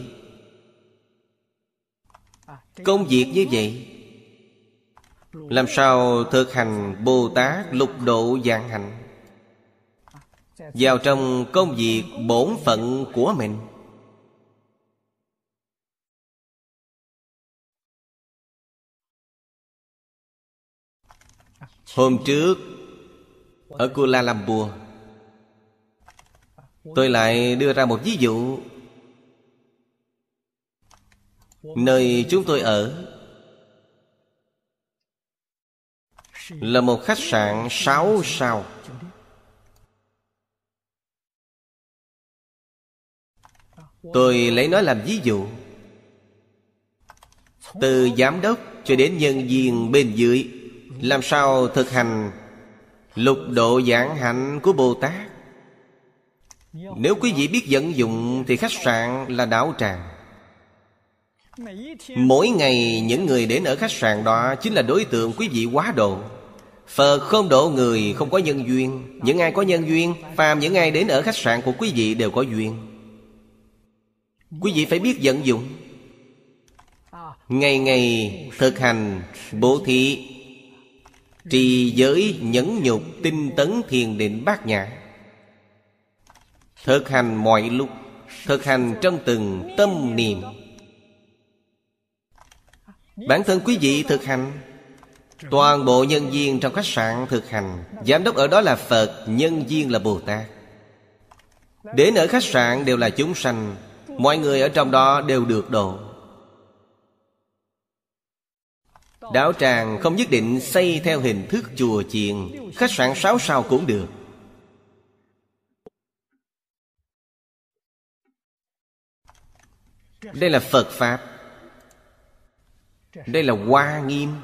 công việc như vậy, làm sao thực hành bồ tát lục độ dạng hạnh, vào trong công việc bổn phận của mình. Hôm trước, Ở Kuala Lumpur, Tôi lại đưa ra một ví dụ. Nơi chúng tôi ở Là một khách sạn 6 sao. Tôi lấy nó làm ví dụ. Từ giám đốc cho đến nhân viên bên dưới. Làm sao thực hành Lục độ giảng hạnh của Bồ Tát? Nếu quý vị biết vận dụng Thì khách sạn là đảo tràng. Mỗi ngày những người đến ở khách sạn đó Chính là đối tượng quý vị quá độ. Phật không độ người, không có nhân duyên. Những ai có nhân duyên, Phàm những ai đến ở khách sạn của quý vị đều có duyên. Quý vị phải biết vận dụng. Ngày ngày thực hành bố thí. Trì giới nhẫn nhục tinh tấn thiền định bát nhã. Thực hành mọi lúc, Thực hành trong từng tâm niệm. Bản thân quý vị thực hành. Toàn bộ nhân viên trong khách sạn thực hành. Giám đốc ở đó là Phật, Nhân viên là Bồ Tát. Đến ở khách sạn đều là chúng sanh. Mọi người ở trong đó đều được độ. Đạo tràng không nhất định xây theo hình thức chùa chiền, Khách sạn sáu sao cũng được. Đây là Phật Pháp. Đây là Hoa Nghiêm.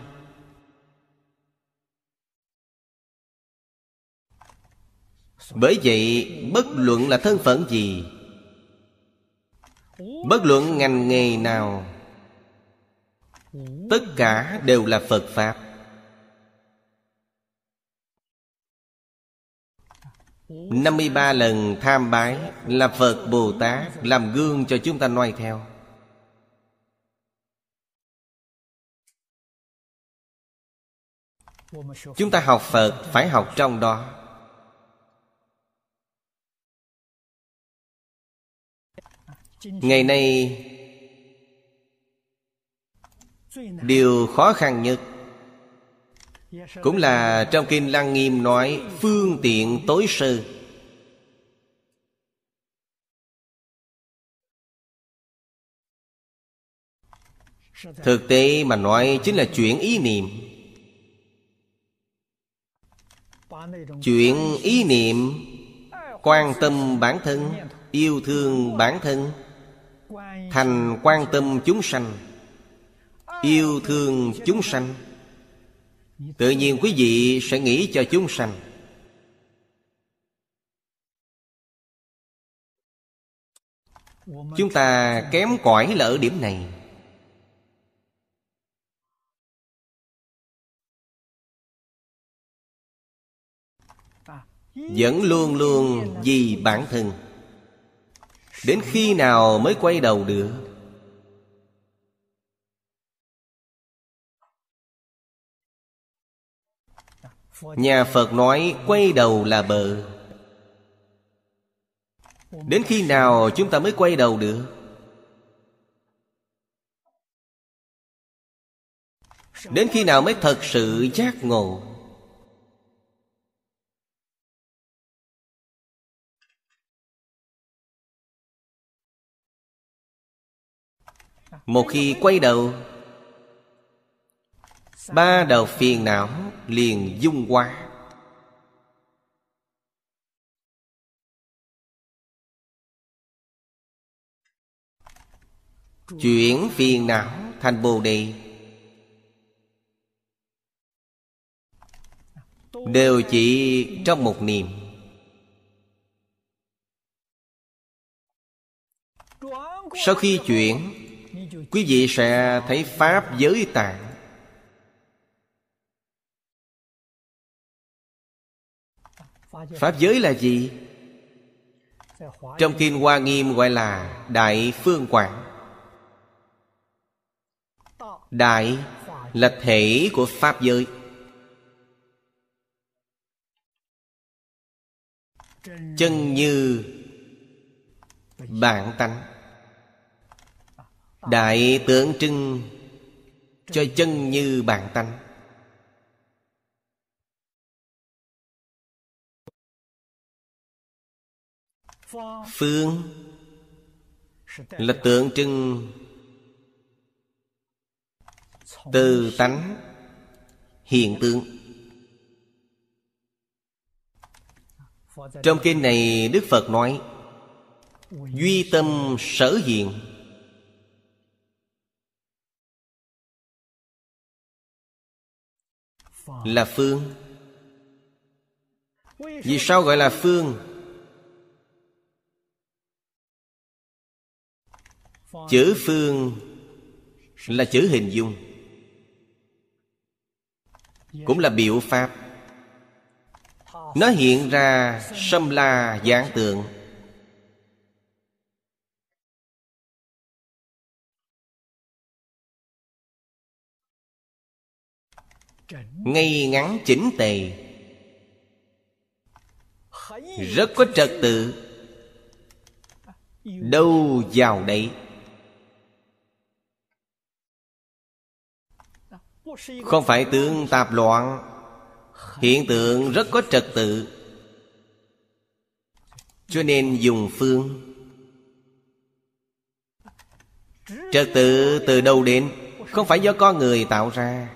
Bởi vậy, bất luận là thân phận gì, Bất luận ngành nghề nào Tất cả đều là Phật Pháp. Năm mươi ba lần tham bái Là Phật Bồ Tát Làm gương cho chúng ta noi theo. Chúng ta học Phật phải học trong đó. Ngày nay Điều khó khăn nhất Cũng là trong Kinh Lăng Nghiêm nói, Phương tiện tối sơ. Thực tế mà nói chính là chuyển ý niệm. Chuyển ý niệm, Quan tâm bản thân, Yêu thương bản thân, Thành quan tâm chúng sanh. Yêu thương chúng sanh. Tự nhiên quý vị sẽ nghĩ cho chúng sanh. Chúng ta kém cỏi lỡ điểm này. Vẫn luôn luôn vì bản thân. Đến khi nào mới quay đầu được? Nhà Phật nói, quay đầu là bờ. Đến khi nào chúng ta mới quay đầu được? Đến khi nào mới thật sự giác ngộ? Một khi quay đầu Ba đầu phiền não liền dung hóa Chuyển phiền não thành bồ đề. Đều chỉ trong một niệm. Sau khi chuyển, Quý vị sẽ thấy Pháp giới tạng Pháp giới là gì? Trong Kinh Hoa Nghiêm gọi là Đại Phương Quảng. Đại là thể của Pháp giới. Chân như bản tánh. Đại tượng trưng cho chân như bản tánh. phương. Là tượng trưng từ tánh hiện tượng. Trong kinh này, đức phật nói, duy tâm sở hiện là phương. Vì sao gọi là phương? Chữ phương Là chữ hình dung. Cũng là biểu pháp. Nó hiện ra Sâm la dáng tượng. Ngay ngắn chỉnh tề. Rất có trật tự. Đâu vào đấy. Không phải tướng tạp loạn. Hiện tượng rất có trật tự. Cho nên dùng phương. Trật tự từ đâu đến? Không phải do con người tạo ra.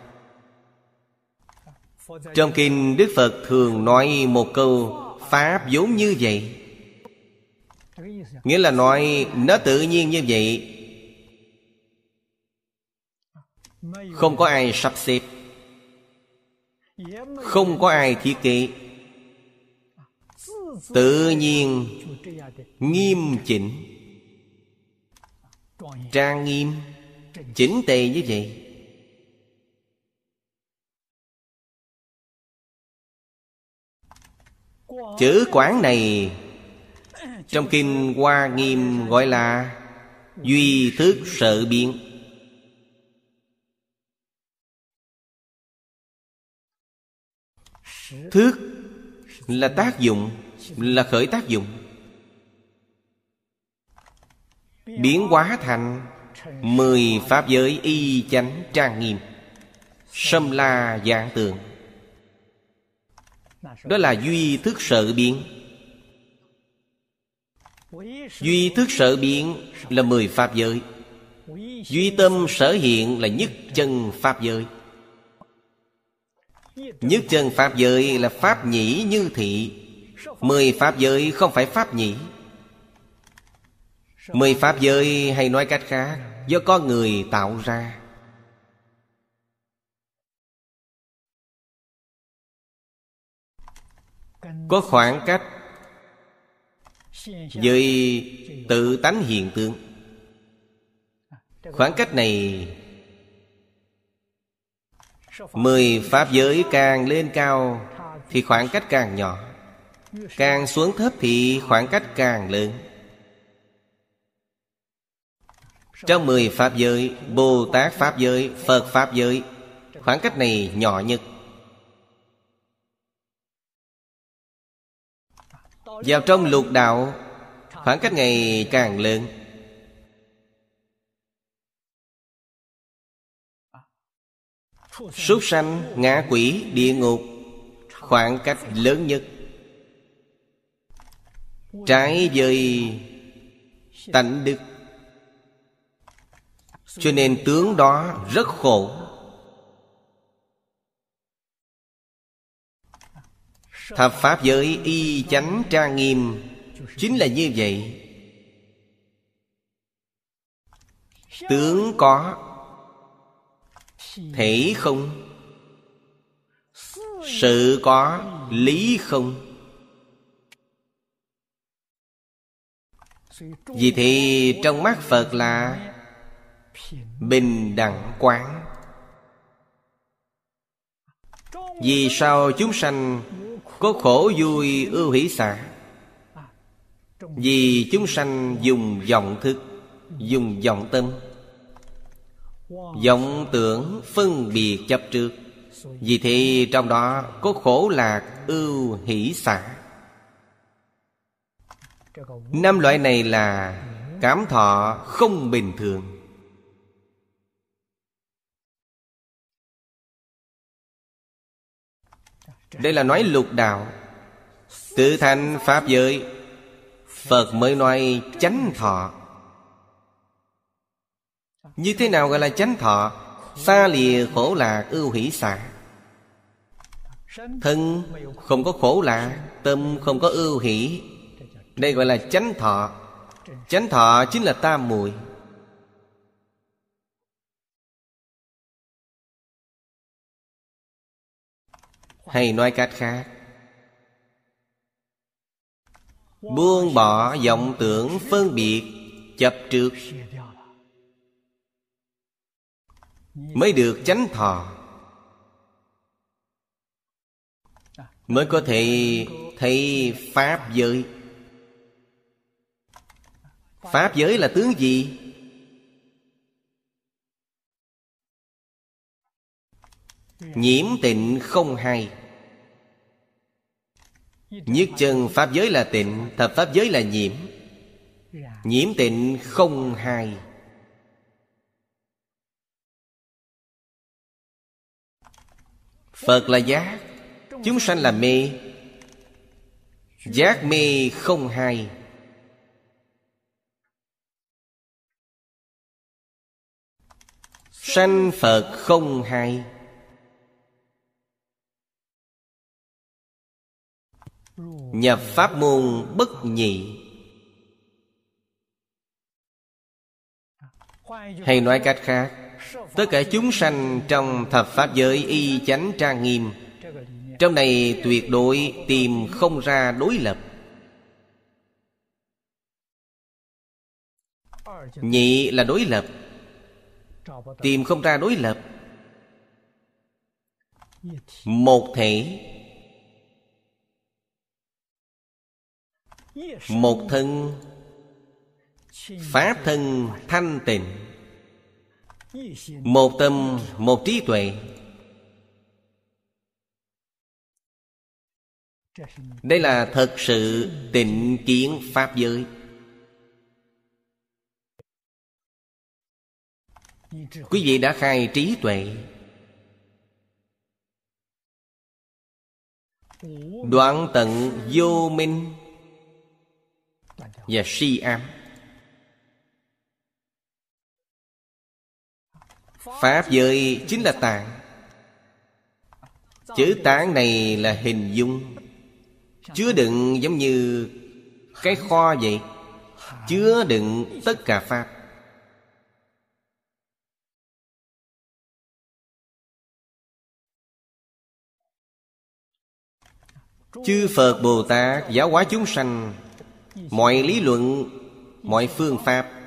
Trong kinh Đức Phật thường nói một câu Pháp vốn như vậy. Nghĩa là nói nó tự nhiên như vậy. Không có ai sắp xếp. Không có ai thiết kế. Tự nhiên, Nghiêm chỉnh. Trang nghiêm, Chỉnh tề như vậy. Chữ quán này, Trong kinh Hoa Nghiêm gọi là Duy thức sợ biến. Thức là tác dụng, Là khởi tác dụng. Biến hóa thành Mười pháp giới y chánh trang nghiêm, Sâm la dạng tường. Đó là duy thức sợ biến. Duy thức sợ biến là mười pháp giới. Duy tâm sở hiện là nhất chân pháp giới. Nhất chân pháp giới là pháp nhĩ như thị. Mười pháp giới không phải pháp nhĩ. Mười pháp giới hay nói cách khác, Do con người tạo ra. Có khoảng cách với tự tánh hiện tượng. Khoảng cách này mười pháp giới càng lên cao thì khoảng cách càng nhỏ. Càng xuống thấp thì khoảng cách càng lớn. Trong mười pháp giới bồ tát pháp giới, phật pháp giới, khoảng cách này nhỏ nhất. Vào trong lục đạo, Khoảng cách ngày càng lớn. Súc sanh, ngã quỷ, địa ngục Khoảng cách lớn nhất. Trái với tánh đức. Cho nên tướng đó rất khổ. Thập Pháp giới y chánh trang nghiêm Chính là như vậy. Tướng có Thể không? Sự có Lý không? Vì thì trong mắt Phật là Bình đẳng quán. Vì sao chúng sanh có khổ vui ưu hỷ xả? Vì chúng sanh dùng vọng thức, Dùng vọng tâm vọng tưởng phân biệt chấp trước. Vì thế trong đó có khổ lạc ưu hỷ xả. Năm loại này là cảm thọ không bình thường. Đây là nói lục đạo. Tự thành Pháp giới, Phật mới nói chánh thọ. Như thế nào gọi là chánh thọ? Xa lìa khổ lạc ưu hỷ xả Thân không có khổ lạc Tâm không có ưu hỷ Đây gọi là chánh thọ. Chánh thọ chính là tam muội Hay nói cách khác, Buông bỏ vọng tưởng phân biệt, chập trước. Mới được chánh thọ. Mới có thể thấy Pháp giới. Pháp giới là tướng gì? Nhiễm tịnh không hay Nhất chân Pháp giới là tịnh, Thập Pháp giới là nhiễm. Nhiễm tịnh không hai. Phật là giác, Chúng sanh là mê. Giác mê không hai Sanh Phật không hai Nhập pháp môn bất nhị. Hay nói cách khác Tất cả chúng sanh trong thập pháp giới y chánh trang nghiêm. Trong này tuyệt đối tìm không ra đối lập. Nhị là đối lập. Tìm không ra đối lập. Một thể. Một thân. Pháp thân thanh tịnh. Một tâm, một trí tuệ. Đây là thật sự tịnh kiến Pháp giới. Quý vị đã khai trí tuệ. Đoạn tận vô minh Và si ám. Pháp giới chính là tạng. Chữ tạng này là hình dung. Chứa đựng giống như Cái kho vậy. Chứa đựng tất cả Pháp. Chư Phật Bồ Tát, giáo hóa chúng sanh, Mọi lý luận, Mọi phương pháp.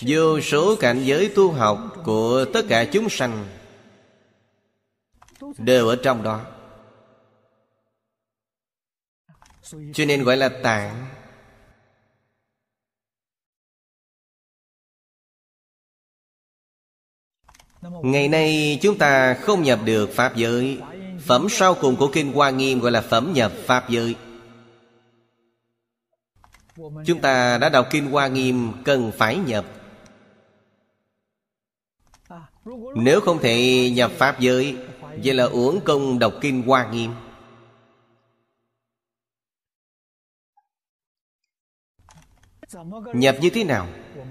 Vô số cảnh giới tu học Của tất cả chúng sanh Đều ở trong đó. Cho nên gọi là tạng. Ngày nay chúng ta không nhập được Pháp giới. Phẩm sau cùng của Kinh Hoa Nghiêm gọi là phẩm nhập Pháp giới. Chúng ta đã đọc Kinh Hoa Nghiêm, cần phải nhập Nếu không thể nhập Pháp giới, Vậy là uổng công đọc Kinh Hoa Nghiêm Nhập như thế nào?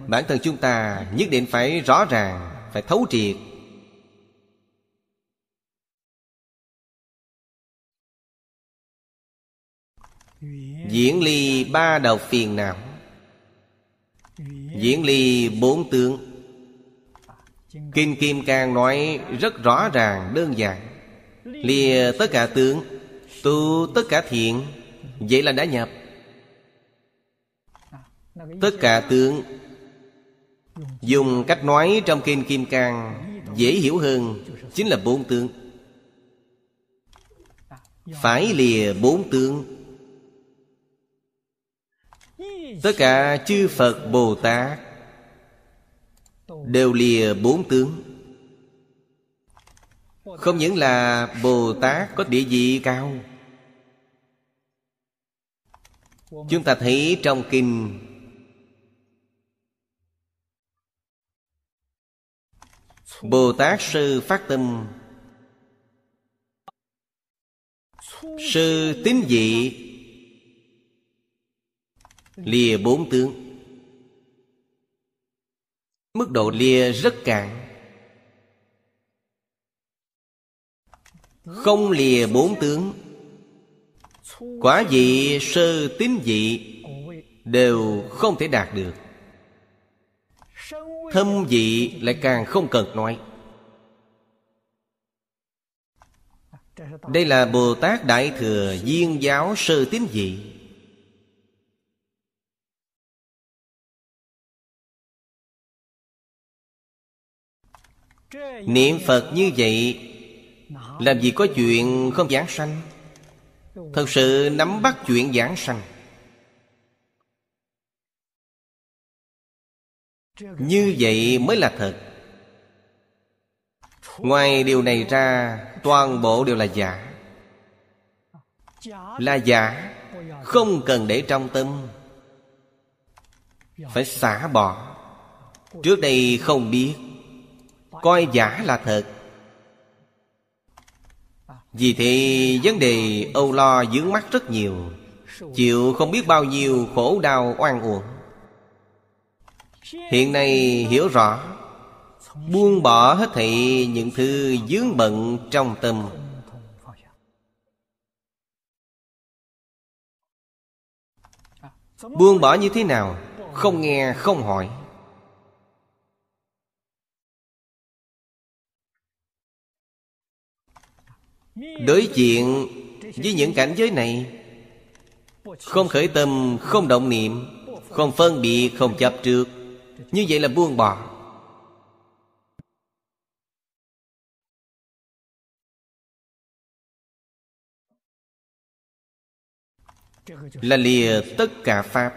Bản thân chúng ta nhất định phải rõ ràng, Phải thấu triệt Diễn ly ba đầu phiền não Diễn ly bốn tướng. Kinh Kim Cang nói rất rõ ràng, đơn giản. Lìa tất cả tướng, Tu tất cả thiện, Vậy là đã nhập. Tất cả tướng. Dùng cách nói trong Kinh Kim Cang Dễ hiểu hơn, Chính là bốn tướng. Phải lìa bốn tướng. Tất cả chư Phật Bồ Tát Đều lìa bốn tướng. Không những là Bồ Tát có địa vị cao, Chúng ta thấy trong kinh Bồ Tát Sư phát tâm, Sư tín dị Lìa bốn tướng. Mức độ lìa rất cạn. Không lìa bốn tướng. Quả vị, sơ, tín vị Đều không thể đạt được. Thâm vị lại càng không cần nói. Đây là Bồ Tát Đại Thừa Duyên giáo sơ tín vị. Niệm Phật như vậy, Làm gì có chuyện không giảng sanh? Thật sự nắm bắt chuyện giảng sanh. Như vậy mới là thật. Ngoài điều này ra, Toàn bộ đều là giả. Là giả, Không cần để trong tâm. Phải xả bỏ. Trước đây không biết. Coi giả là thật. Vì thế, vấn đề âu lo dướng mắt rất nhiều, Chịu không biết bao nhiêu khổ đau oan uổng. Hiện nay hiểu rõ, Buông bỏ hết thảy những thứ dướng bận trong tâm. Buông bỏ như thế nào? Không nghe, không hỏi. Đối diện với những cảnh giới này Không khởi tâm, không động niệm Không phân biệt, không chấp trước Như vậy là buông bỏ. Là lìa tất cả Pháp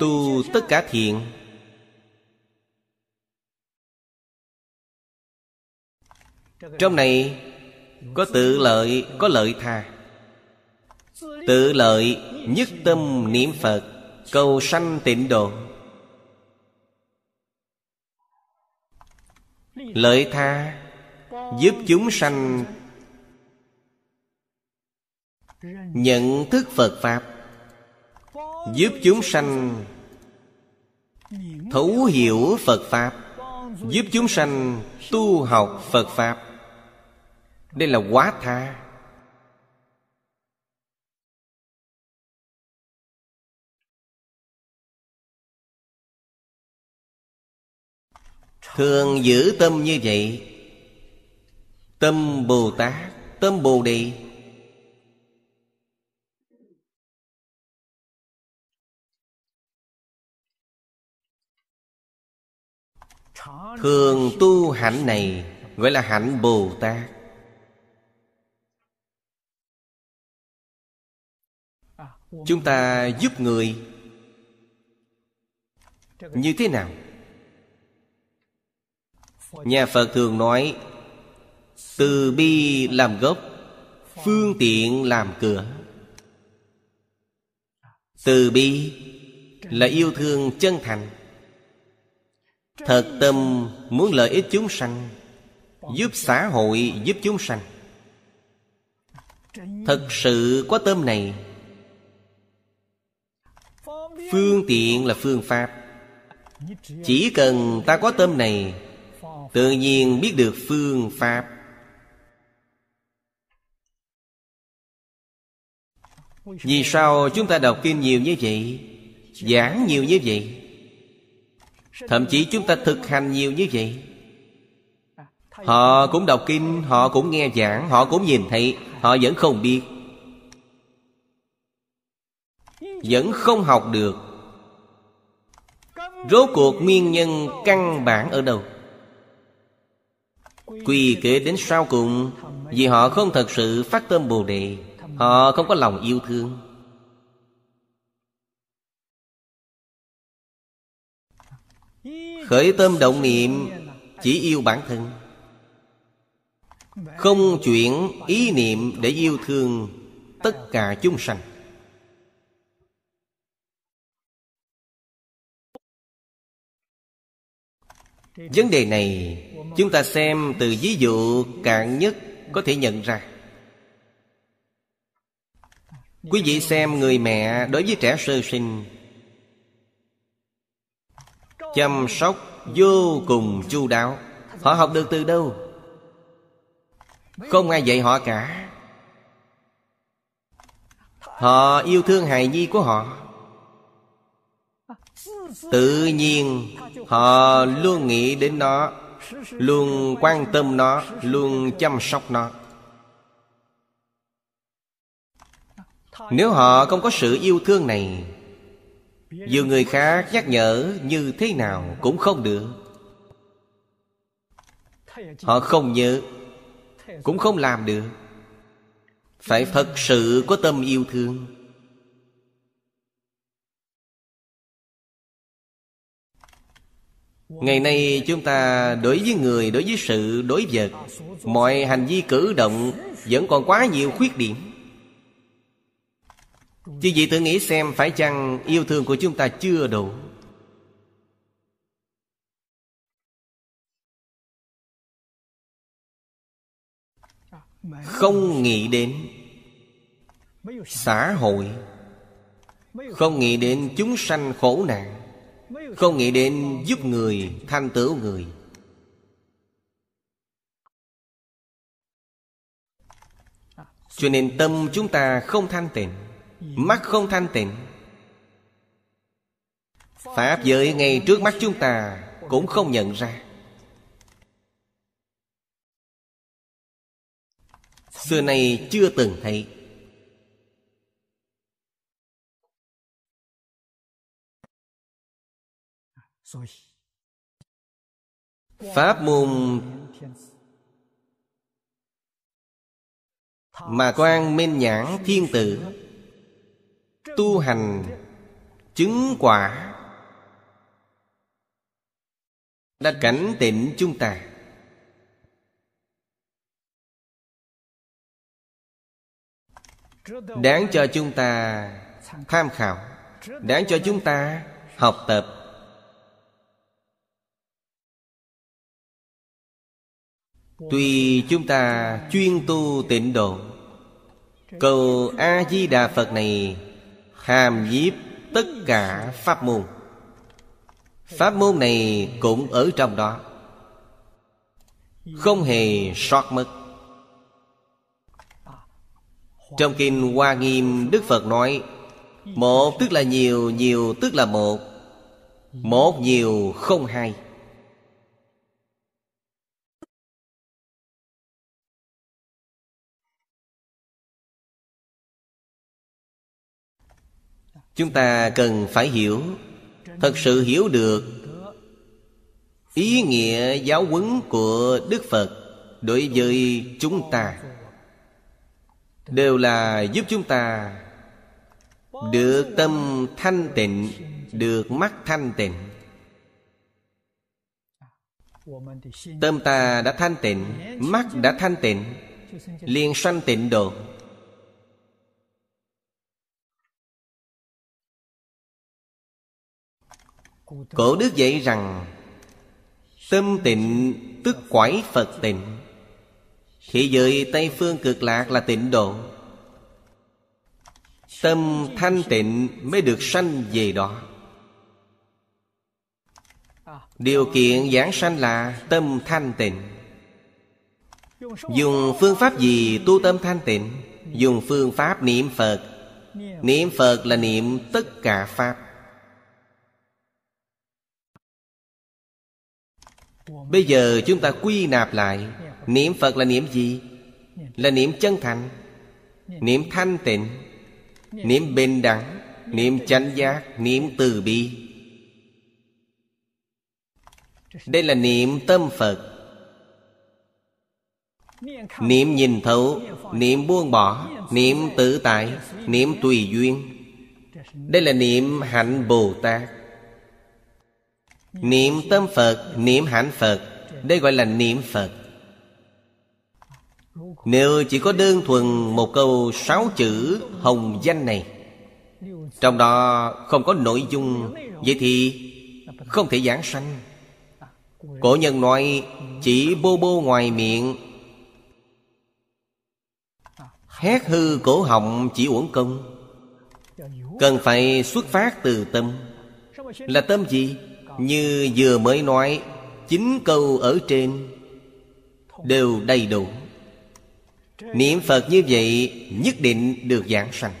Tu tất cả thiện Trong này Có tự lợi, Có lợi tha. Tự lợi Nhất tâm niệm Phật, Cầu sanh tịnh độ. Lợi tha Giúp chúng sanh Nhận thức Phật Pháp, Giúp chúng sanh Thấu hiểu Phật Pháp, Giúp chúng sanh tu học Phật Pháp đây là quá tha. Thường giữ tâm như vậy, Tâm Bồ Tát, Tâm Bồ Đề. Thường tu hạnh này, Gọi là hạnh Bồ Tát. Chúng ta giúp người. Như thế nào? Nhà phật thường nói, từ bi làm gốc, phương tiện làm cửa. Từ bi là yêu thương chân thành. Thật tâm muốn lợi ích chúng sanh, giúp xã hội giúp chúng sanh. Thật sự có tâm này Phương tiện là phương pháp. Chỉ cần ta có tâm này, Tự nhiên biết được phương pháp. Vì sao chúng ta đọc kinh nhiều như vậy, Giảng nhiều như vậy? Thậm chí chúng ta thực hành nhiều như vậy? Họ cũng đọc kinh, Họ cũng nghe giảng, Họ cũng nhìn thấy, Họ vẫn không biết. Vẫn không học được. Rốt cuộc nguyên nhân căn bản ở đâu? Quy kể đến sau cùng, vì họ không thật sự phát tâm bồ đề, họ không có lòng yêu thương. Khởi tâm động niệm, chỉ yêu bản thân. Không chuyển ý niệm để yêu thương tất cả chúng sanh. Vấn đề này chúng ta xem từ ví dụ cạn nhất có thể nhận ra. Quý vị xem người mẹ đối với trẻ sơ sinh. Chăm sóc vô cùng chu đáo. Họ học được từ đâu? Không ai dạy họ cả. Họ yêu thương hài nhi của họ. Tự nhiên, Họ luôn nghĩ đến nó, Luôn quan tâm nó, Luôn chăm sóc nó. Nếu họ không có sự yêu thương này Dù người khác nhắc nhở như thế nào cũng không được. Họ không nhớ, Cũng không làm được. Phải thật sự có tâm yêu thương. Ngày nay chúng ta đối với người, đối với sự, đối vật Mọi hành vi cử động vẫn còn quá nhiều khuyết điểm. Chứ vị tự nghĩ xem phải chăng yêu thương của chúng ta chưa đủ? Không nghĩ đến xã hội Không nghĩ đến chúng sanh khổ nạn. Không nghĩ đến giúp người, thanh tửu người. Cho nên tâm chúng ta không thanh tịnh Mắt không thanh tịnh. Pháp giới ngay trước mắt chúng ta Cũng không nhận ra. Xưa nay chưa từng thấy. Pháp môn Mà quan minh nhãn thiên tử Tu hành Chứng quả Đã cảnh tỉnh chúng ta. Đáng cho chúng ta tham khảo, Đáng cho chúng ta học tập. Tuy chúng ta chuyên tu tịnh độ Cầu A-di-đà Phật này Hàm nhiếp tất cả pháp môn. Pháp môn này cũng ở trong đó Không hề sót mất. Trong Kinh Hoa Nghiêm Đức Phật nói Một tức là nhiều, nhiều tức là một Một nhiều không hai. Chúng ta cần phải hiểu, Thật sự hiểu được Ý nghĩa giáo huấn của Đức Phật Đối với chúng ta. Đều là giúp chúng ta Được tâm thanh tịnh, Được mắt thanh tịnh. Tâm ta đã thanh tịnh, Mắt đã thanh tịnh, liền sanh tịnh độ. Cổ đức dạy rằng, Tâm tịnh tức quải Phật tịnh. Thế giới Tây Phương cực lạc là tịnh độ. Tâm thanh tịnh mới được sanh về đó. Điều kiện giảng sanh là tâm thanh tịnh. Dùng phương pháp gì tu tâm thanh tịnh? Dùng phương pháp niệm Phật. Niệm Phật là niệm tất cả Pháp. Bây giờ chúng ta quy nạp lại. Niệm Phật là niệm gì? Là niệm chân thành, Niệm thanh tịnh, Niệm bình đẳng, Niệm chánh giác, Niệm từ bi. Đây là niệm tâm Phật. Niệm nhìn thấu, Niệm buông bỏ, Niệm tự tại, Niệm tùy duyên. Đây là niệm hạnh Bồ Tát. Niệm tâm Phật, Niệm hạnh Phật. Đây gọi là niệm Phật. Nếu chỉ có đơn thuần Một câu sáu chữ Hồng danh này, Trong đó không có nội dung, Vậy thì không thể giảng sanh. Cổ nhân nói, Chỉ bô bô ngoài miệng. Hét hư cổ họng chỉ uổng công. Cần phải xuất phát từ tâm. Là tâm gì? Như vừa mới nói Chính câu ở trên Đều đầy đủ. Niệm Phật như vậy Nhất định được giảng sanh.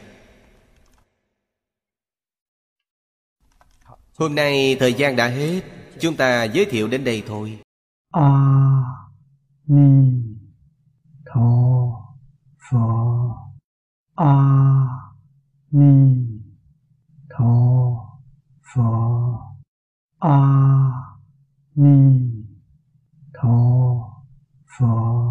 Hôm nay thời gian đã hết Chúng ta giới thiệu đến đây thôi. A à, Ni Tho Phật A à, Ni Tho Phật 阿弥陀佛。